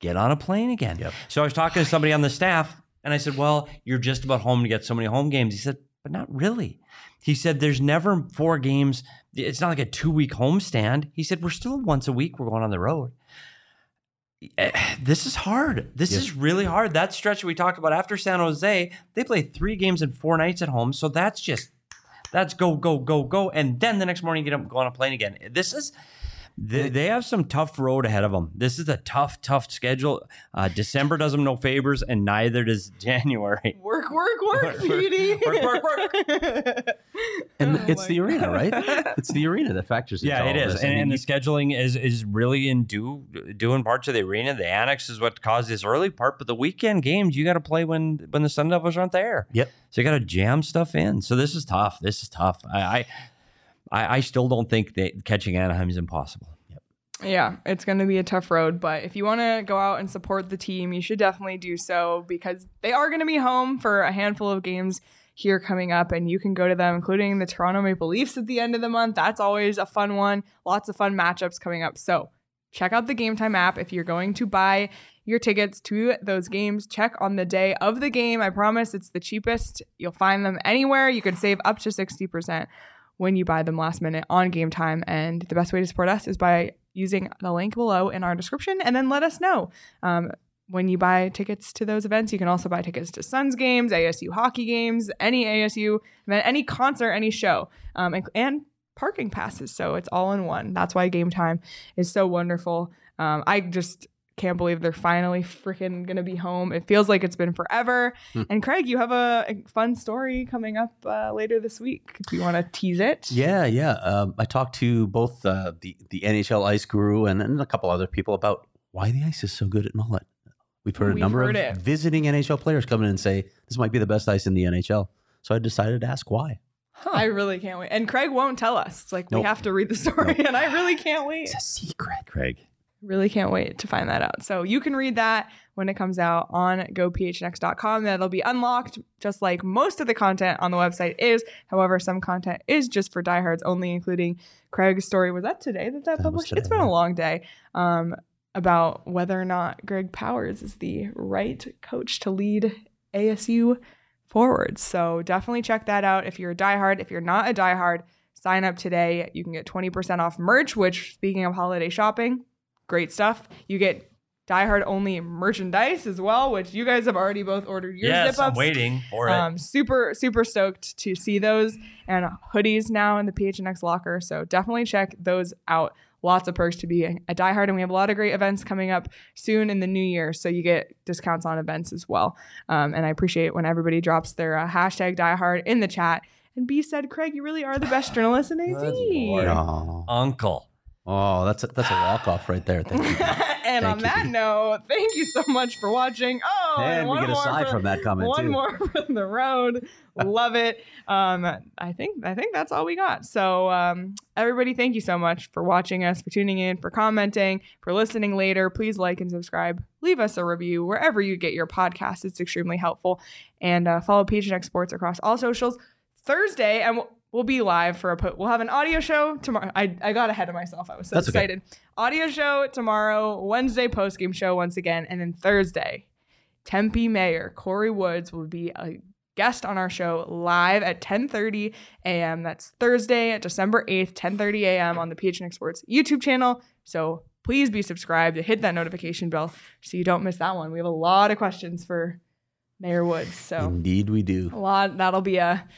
Speaker 4: Get on a plane again.
Speaker 3: Yep.
Speaker 4: So I was talking to somebody on the staff, and I said, "Well, you're just about home to get so many home games." He said, "But not really." He said, "There's never four games. It's not like a two week homestand." He said, "We're still once a week. We're going on the road." <sighs> This is hard. This
Speaker 3: Yes.
Speaker 4: is really hard. That stretch we talked about after San Jose, they play three games in four nights at home. So that's just that's go go go go, and then the next morning you get up, go on a plane again. This is They, they have some tough road ahead of them. This is a tough, tough schedule. Uh, December does them no favors, and neither does <laughs> January.
Speaker 2: Work, work, work,
Speaker 4: Work, work,
Speaker 2: Petey.
Speaker 4: work, work,
Speaker 2: work. <laughs>
Speaker 3: And
Speaker 2: Oh
Speaker 3: it's
Speaker 2: my
Speaker 3: the arena, right? It's the arena that factors.
Speaker 4: Yeah,
Speaker 3: all
Speaker 4: it
Speaker 3: this.
Speaker 4: and,
Speaker 3: I mean,
Speaker 4: and the scheduling is is really in due doing parts of the arena. The annex is what caused this early part, but the weekend games you got to play when when the Sun Devils aren't there.
Speaker 3: Yep.
Speaker 4: So you got to jam stuff in. So this is tough. This is tough. I I, I, I still don't think that catching Anaheim is impossible.
Speaker 2: Yeah, it's going to be a tough road, but if you want to go out and support the team, you should definitely do so because they are going to be home for a handful of games here coming up, and you can go to them, including the Toronto Maple Leafs at the end of the month. That's always a fun one. Lots of fun matchups coming up. So check out the Game Time app if you're going to buy your tickets to those games. Check on the day of the game. I promise it's the cheapest. You'll find them anywhere. You can save up to 60% when you buy them last minute on game time. And the best way to support us is by using the link below in our description and then let us know. Um, when you buy tickets to those events, you can also buy tickets to Suns games, ASU hockey games, any ASU event, any concert, any show, um, and, and parking passes. So it's all in one. That's why game time is so wonderful. Um, I just can't believe they're finally freaking gonna be home. It feels like it's been forever.
Speaker 3: Hmm.
Speaker 2: And Craig, you have a, a fun story coming up uh, later this week. If you want to tease it,
Speaker 3: Yeah, yeah. Um, I talked to both uh, the the NHL ice guru and, and a couple other people about why the ice is so good at Mullet. We've heard a
Speaker 2: We've
Speaker 3: number
Speaker 2: heard
Speaker 3: of
Speaker 2: it.
Speaker 3: visiting NHL players come in and say this might be the best ice in the NHL. So I decided to ask why.
Speaker 2: I really can't wait. And Craig won't tell us. It's like
Speaker 3: Nope.
Speaker 2: we have to read the story, <laughs> and I really can't wait.
Speaker 3: It's a secret.
Speaker 4: Craig.
Speaker 2: Really can't wait to find that out. So you can read that when it comes out on gophnx.com. That'll be unlocked, just like most of the content on the website is. However, some content is just for diehards only, including Craig's story. Was that today that that,
Speaker 3: That
Speaker 2: published?
Speaker 3: today,
Speaker 2: it's been
Speaker 3: yeah.
Speaker 2: a long day. Um, about whether or not Greg Powers is the right coach to lead ASU forward. So definitely check that out if you're a diehard. If you're not a diehard, sign up today. You can get 20% off merch, which, speaking of holiday shopping, great stuff. You get diehard only merchandise as well, which you guys have already both ordered your
Speaker 4: yes,
Speaker 2: zip
Speaker 4: I'm
Speaker 2: ups.
Speaker 4: waiting for it.
Speaker 2: Um, super, super stoked to see those and hoodies now in the PHNX locker. So definitely check those out. Lots of perks to be a diehard, and we have a lot of great events coming up soon in the new year. So you get discounts on events as well. Um, and I appreciate when everybody drops their uh, hashtag diehard in the chat. And B said, Craig, you really are the best journalist in AZ.
Speaker 4: Lord. Uncle.
Speaker 3: Oh that's a, that's a walk off right there. Thank you. <laughs>
Speaker 2: and on
Speaker 3: Thank
Speaker 2: that note, thank you so much for watching. Oh,
Speaker 3: and we
Speaker 2: one
Speaker 3: get a
Speaker 2: for-
Speaker 3: from that comment
Speaker 2: one
Speaker 3: too.
Speaker 2: more <laughs> from the road. Love it. Um, I think I think that's all we got. So um, everybody, thank you so much for watching us, for tuning in, for commenting, for listening later. Please like and subscribe. Leave us a review wherever you get your podcast. It's extremely helpful. And uh, follow PHNX Sports across all socials. Thursday, and we'll, we'll be live for a put. We'll have an audio show tomorrow. I, I got ahead of myself. I was so
Speaker 3: That's okay.
Speaker 2: excited. Audio show tomorrow. Wednesday post game show once again, and then Thursday. Tempe Mayor Corey Woods will be a guest on our show live at 10:30 a.m. That's Thursday, at December 8th, 10:30 a.m. on the PHNX Sports YouTube channel. So please be subscribed, to hit that notification bell so you don't miss that one. We have a lot of questions for Mayor Woods, so
Speaker 3: Indeed, we do.
Speaker 2: a lot. That'll be a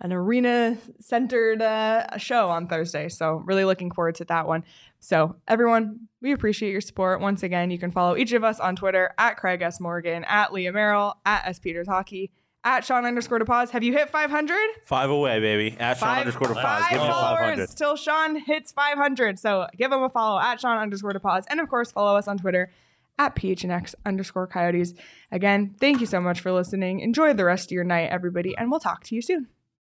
Speaker 2: an arena centered uh, show on Thursday. So really looking forward to that one. So everyone, we appreciate your support. Once again, you can follow each of us on Twitter at Craig S Morgan, at Leah Merrill, at S Peters Hockey, at Sean underscore pause. Have you hit 500?
Speaker 5: Five away, baby. At Sean underscore to pause.
Speaker 2: five
Speaker 5: Give
Speaker 2: followers till Sean hits 500. So give him a follow at Sean underscore pause, And of course, follow us on Twitter at PHNX underscore Coyotes. Again, thank you so much for listening. Enjoy the rest of your night, everybody, and we'll talk to you soon.